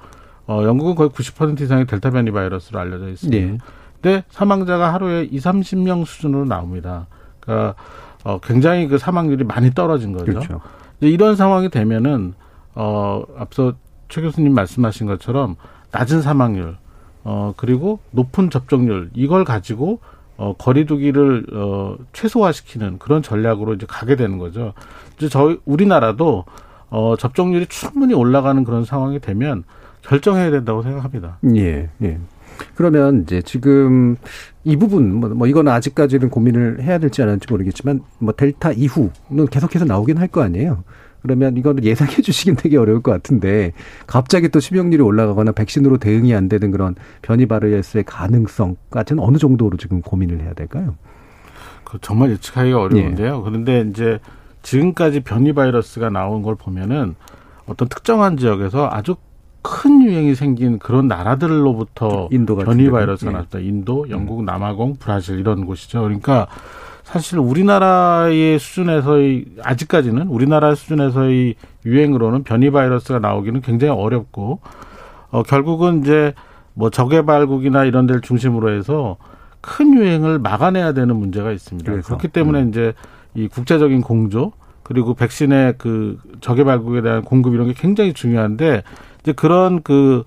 어, 영국은 거의 90% 이상의 델타 변이 바이러스로 알려져 있습니다. 네. 근데 사망자가 하루에 2, 30명 수준으로 나옵니다. 그러니까 어, 굉장히 그 사망률이 많이 떨어진 거죠. 그렇죠. 이제 이런 상황이 되면은 어, 앞서 최 교수님 말씀하신 것처럼 낮은 사망률 어, 그리고 높은 접종률 이걸 가지고 어, 거리두기를 어, 최소화시키는 그런 전략으로 이제 가게 되는 거죠. 이제 저희 우리나라도 어, 접종률이 충분히 올라가는 그런 상황이 되면 결정해야 된다고 생각합니다. 예, 예. 그러면 이제 지금 이 부분 뭐, 뭐 이거는 아직까지는 고민을 해야 될지 안 할지 모르겠지만 뭐 델타 이후는 계속해서 나오긴 할 거 아니에요. 그러면 이거는 예상해 주시긴 되게 어려울 것 같은데 갑자기 또 치명률이 올라가거나 백신으로 대응이 안 되는 그런 변이 바이러스의 가능성 같은 어느 정도로 지금 고민을 해야 될까요? 그 정말 예측하기가 어려운데요. 예. 그런데 이제 지금까지 변이 바이러스가 나온 걸 보면은 어떤 특정한 지역에서 아주 큰 유행이 생긴 그런 나라들로부터 인도 변이 바이러스가 예. 나왔다. 인도, 영국, 음. 남아공, 브라질 이런 곳이죠. 그러니까 사실 우리나라의 수준에서의 아직까지는 우리나라 수준에서의 유행으로는 변이 바이러스가 나오기는 굉장히 어렵고 어 결국은 이제 뭐 저개발국이나 이런 데를 중심으로 해서 큰 유행을 막아내야 되는 문제가 있습니다. 그래서. 그렇기 때문에 음. 이제 이 국제적인 공조 그리고 백신의 그 저개발국에 대한 공급 이런 게 굉장히 중요한데 이제 그런 그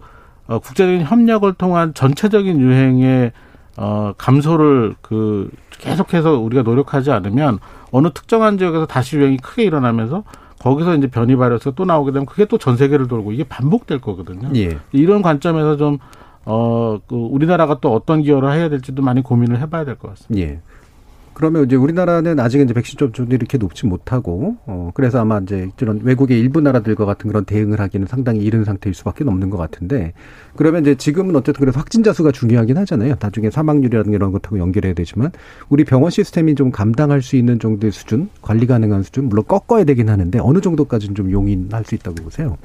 어, 국제적인 협력을 통한 전체적인 유행의 어, 감소를 그 계속해서 우리가 노력하지 않으면 어느 특정한 지역에서 다시 유행이 크게 일어나면서 거기서 이제 변이 바이러스가 또 나오게 되면 그게 또 전 세계를 돌고 이게 반복될 거거든요. 예. 이런 관점에서 좀 어, 그 우리나라가 또 어떤 기여를 해야 될지도 많이 고민을 해봐야 될 것 같습니다. 예. 그러면 이제 우리나라는 아직은 이제 백신 접종이 이렇게 높지 못하고 어 그래서 아마 이제 이런 외국의 일부 나라들과 같은 그런 대응을 하기는 상당히 이른 상태일 수밖에 없는 것 같은데 그러면 이제 지금은 어쨌든 그래서 확진자 수가 중요하긴 하잖아요. 나중에 사망률이라든가 이런 것하고 연결해야 되지만 우리 병원 시스템이 좀 감당할 수 있는 정도의 수준, 관리 가능한 수준 물론 꺾어야 되긴 하는데 어느 정도까지는 좀 용인할 수 있다고 보세요.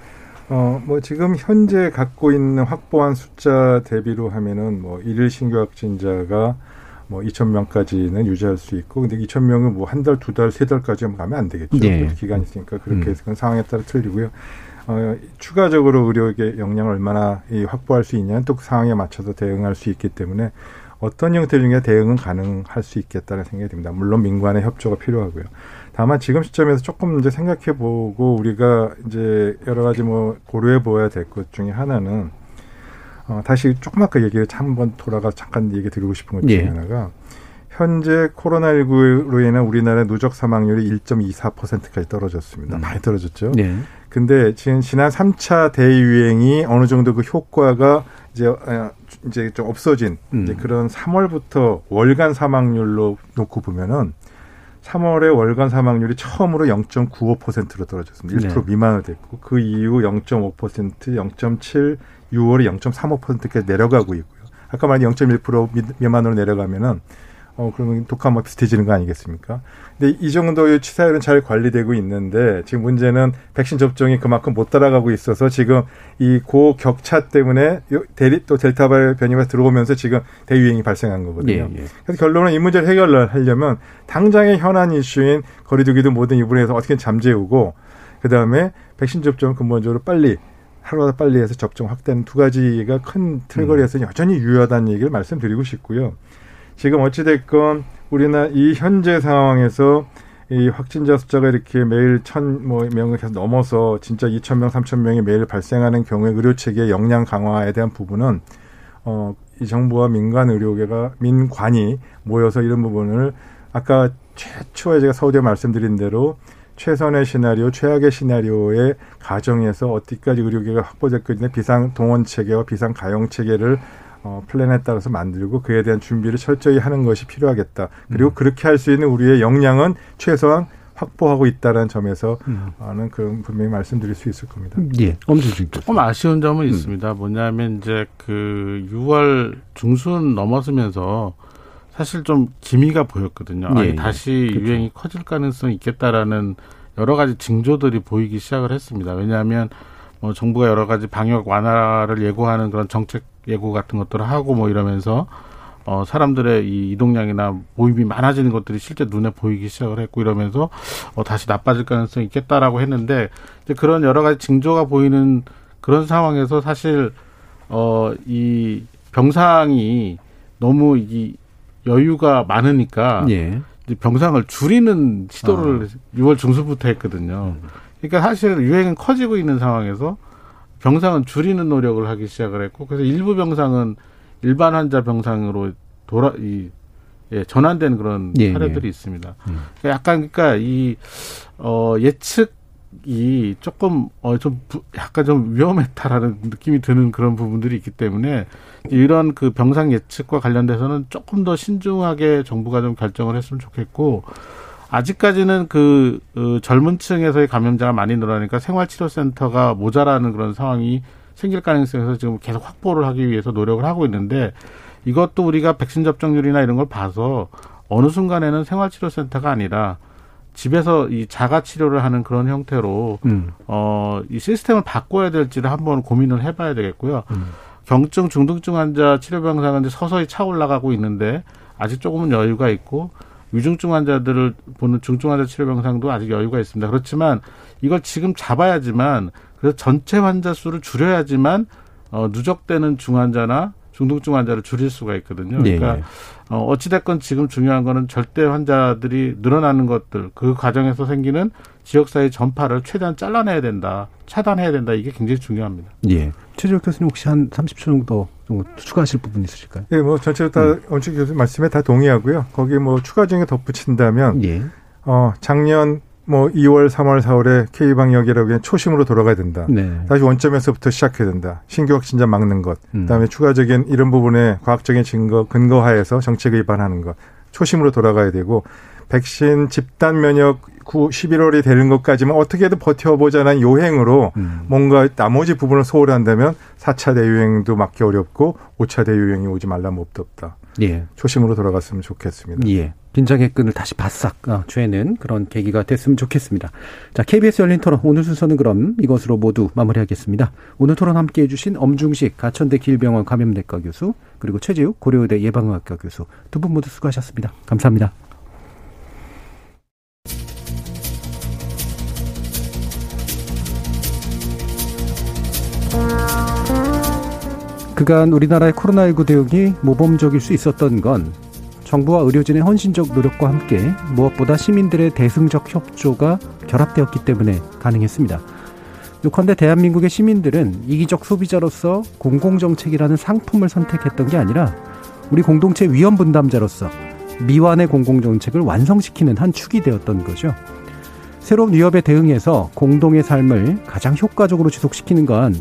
어, 뭐 지금 현재 갖고 있는 확보한 숫자 대비로 하면은 뭐 일일 신규 확진자가 뭐 2천 명까지는 유지할 수 있고 근데 2천 명은 뭐 한 달, 두 달, 세 달까지 가면 안 되겠죠. 네. 기간이 있으니까 그렇게 해서 음. 상황에 따라 틀리고요. 어, 추가적으로 의료계 역량을 얼마나 이 확보할 수 있냐는 또 그 상황에 맞춰서 대응할 수 있기 때문에 어떤 형태 중에 대응은 가능할 수 있겠다는 생각이 듭니다. 물론 민관의 협조가 필요하고요. 다만 지금 시점에서 조금 이제 생각해 보고 우리가 이제 여러 가지 뭐 고려해 보아야 될 것 중에 하나는 어, 다시 조금 아까 얘기를 한번 돌아가 잠깐 얘기 드리고 싶은 것 중에 예. 하나가 현재 코로나19로 인한 우리나라 누적 사망률이 1.24%까지 떨어졌습니다. 음. 많이 떨어졌죠. 네. 근데 지금 지난 3차 대유행이 어느 정도 그 효과가 이제 어, 이제 좀 없어진 음. 이제 그런 3월부터 월간 사망률로 놓고 보면은 3월에 월간 사망률이 처음으로 0.95%로 떨어졌습니다. 1% 네. 미만으로 됐고 그 이후 0.5%, 0.7, 6월에 0.35%까지 내려가고 있고요. 아까 말한 0.1% 미만으로 내려가면은 어 그러면 독감과 비슷해지는 거 아니겠습니까? 근데 이 정도의 치사율은 잘 관리되고 있는데 지금 문제는 백신 접종이 그만큼 못 따라가고 있어서 지금 이 고격차 때문에 대리 또 델타 변이가 들어오면서 지금 대유행이 발생한 거거든요. 예, 예. 그래서 결론은 이 문제를 해결하려면 당장의 현안 이슈인 거리두기도 모든 이분에서 어떻게 잠재우고 그 다음에 백신 접종을 근본적으로 빨리 하루보다 빨리 해서 접종 확대는 두 가지가 큰 틀거리에서 음. 여전히 유효하다는 얘기를 말씀드리고 싶고요. 지금 어찌됐건 우리나라 이 현재 상황에서 이 확진자 숫자가 이렇게 매일 천 뭐 명을 계속 넘어서 진짜 이천 명 삼천 명이 매일 발생하는 경우에 의료 체계의 역량 강화에 대한 부분은 어, 이 정부와 민간 의료계가 민관이 모여서 이런 부분을 아까 최초에 제가 서두에 말씀드린 대로 최선의 시나리오, 최악의 시나리오의 가정에서 어디까지 의료계가 확보될 것인지 비상 동원 체계와 비상 가용 체계를 어, 플랜에 따라서 만들고 그에 대한 준비를 철저히 하는 것이 필요하겠다. 그리고 음. 그렇게 할 수 있는 우리의 역량은 최소한 확보하고 있다는 점에서 음. 는 그런 분명히 말씀드릴 수 있을 겁니다. 예, 엄청 조금 아쉬운 점은 음. 있습니다. 뭐냐면 이제 그 6월 중순 넘어서면서 사실 좀 기미가 보였거든요. 예, 아니, 예. 다시 그렇죠. 유행이 커질 가능성이 있겠다라는 여러 가지 징조들이 보이기 시작을 했습니다. 왜냐하면 뭐 정부가 여러 가지 방역 완화를 예고하는 그런 정책 예고 같은 것들을 하고 뭐 이러면서 어 사람들의 이 이동량이나 모임이 많아지는 것들이 실제 눈에 보이기 시작을 했고 이러면서 어 다시 나빠질 가능성이 있겠다라고 했는데 이제 그런 여러 가지 징조가 보이는 그런 상황에서 사실 어이 병상이 너무 이 여유가 많으니까 예. 이제 병상을 줄이는 시도를 아. 6월 중순부터 했거든요. 음. 그러니까 사실 유행은 커지고 있는 상황에서 병상은 줄이는 노력을 하기 시작을 했고 그래서 일부 병상은 일반 환자 병상으로 돌아 이 예, 전환되는 그런 예, 사례들이 예. 있습니다. 음. 그러니까 약간 그러니까 이 어, 예측 이 조금 어, 좀 약간 좀 위험했다라는 느낌이 드는 그런 부분들이 있기 때문에 이런 그 병상 예측과 관련돼서는 조금 더 신중하게 정부가 좀 결정을 했으면 좋겠고 아직까지는 그, 그 젊은 층에서의 감염자가 많이 늘어나니까 생활치료센터가 모자라는 그런 상황이 생길 가능성에서 지금 계속 확보를 하기 위해서 노력을 하고 있는데 이것도 우리가 백신 접종률이나 이런 걸 봐서 어느 순간에는 생활치료센터가 아니라 집에서 이 자가 치료를 하는 그런 형태로 음. 어이 시스템을 바꿔야 될지를 한번 고민을 해봐야 되겠고요. 음. 경증 중등증 환자 치료 병상은 이제 서서히 차 올라가고 있는데 아직 조금은 여유가 있고 위중증 환자들을 보는 중증 환자 치료 병상도 아직 여유가 있습니다. 그렇지만 이걸 지금 잡아야지만 그래서 전체 환자 수를 줄여야지만 어, 누적되는 중환자나 중등증 환자를 줄일 수가 있거든요. 네, 그러니까 네. 어, 어찌됐건 지금 중요한 거는 절대 환자들이 늘어나는 것들 그 과정에서 생기는 지역사회 전파를 최대한 잘라내야 된다. 차단해야 된다. 이게 굉장히 중요합니다. 예. 최재욱 교수님 혹시 한 30초 정도 좀 추가하실 부분 있으실까요? 예, 뭐 전체로 다 음. 원칙 교수님 말씀에 다 동의하고요. 거기 뭐 추가적인 덧붙인다면 예. 어, 작년 뭐 2월, 3월, 4월에 K방역이라고 그냥 초심으로 돌아가야 된다. 네. 다시 원점에서부터 시작해야 된다. 신규 확진자 막는 것. 음. 그다음에 추가적인 이런 부분에 과학적인 증거 근거하에서 정책 위반하는 것. 초심으로 돌아가야 되고 백신 집단 면역 9, 11월이 되는 것까지만 어떻게든 버텨보자는 요행으로 음. 뭔가 나머지 부분을 소홀한다면 4차 대유행도 막기 어렵고 5차 대유행이 오지 말라면 없다 없다. 예. 초심으로 돌아갔으면 좋겠습니다. 예. 긴장의 끈을 다시 바싹 어, 죄는 그런 계기가 됐으면 좋겠습니다. 자, KBS 열린 토론 오늘 순서는 그럼 이것으로 모두 마무리하겠습니다. 오늘 토론 함께 해주신 엄중식 가천대 길병원 감염내과 교수 그리고 최재욱 고려의대 예방의학과 교수 두 분 모두 수고하셨습니다. 감사합니다. 그간 우리나라의 코로나19 대응이 모범적일 수 있었던 건 정부와 의료진의 헌신적 노력과 함께 무엇보다 시민들의 대승적 협조가 결합되었기 때문에 가능했습니다. 요컨대 대한민국의 시민들은 이기적 소비자로서 공공정책이라는 상품을 선택했던 게 아니라 우리 공동체 위험 분담자로서 미완의 공공정책을 완성시키는 한 축이 되었던 거죠. 새로운 위협에 대응해서 공동의 삶을 가장 효과적으로 지속시키는 건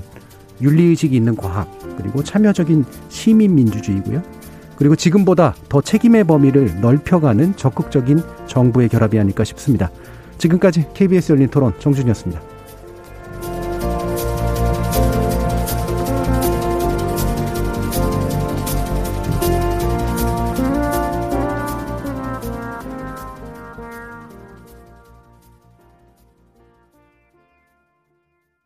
윤리의식이 있는 과학, 그리고 참여적인 시민민주주의고요. 그리고 지금보다 더 책임의 범위를 넓혀가는 적극적인 정부의 결합이 아닐까 싶습니다. 지금까지 KBS 열린 토론 정준이었습니다.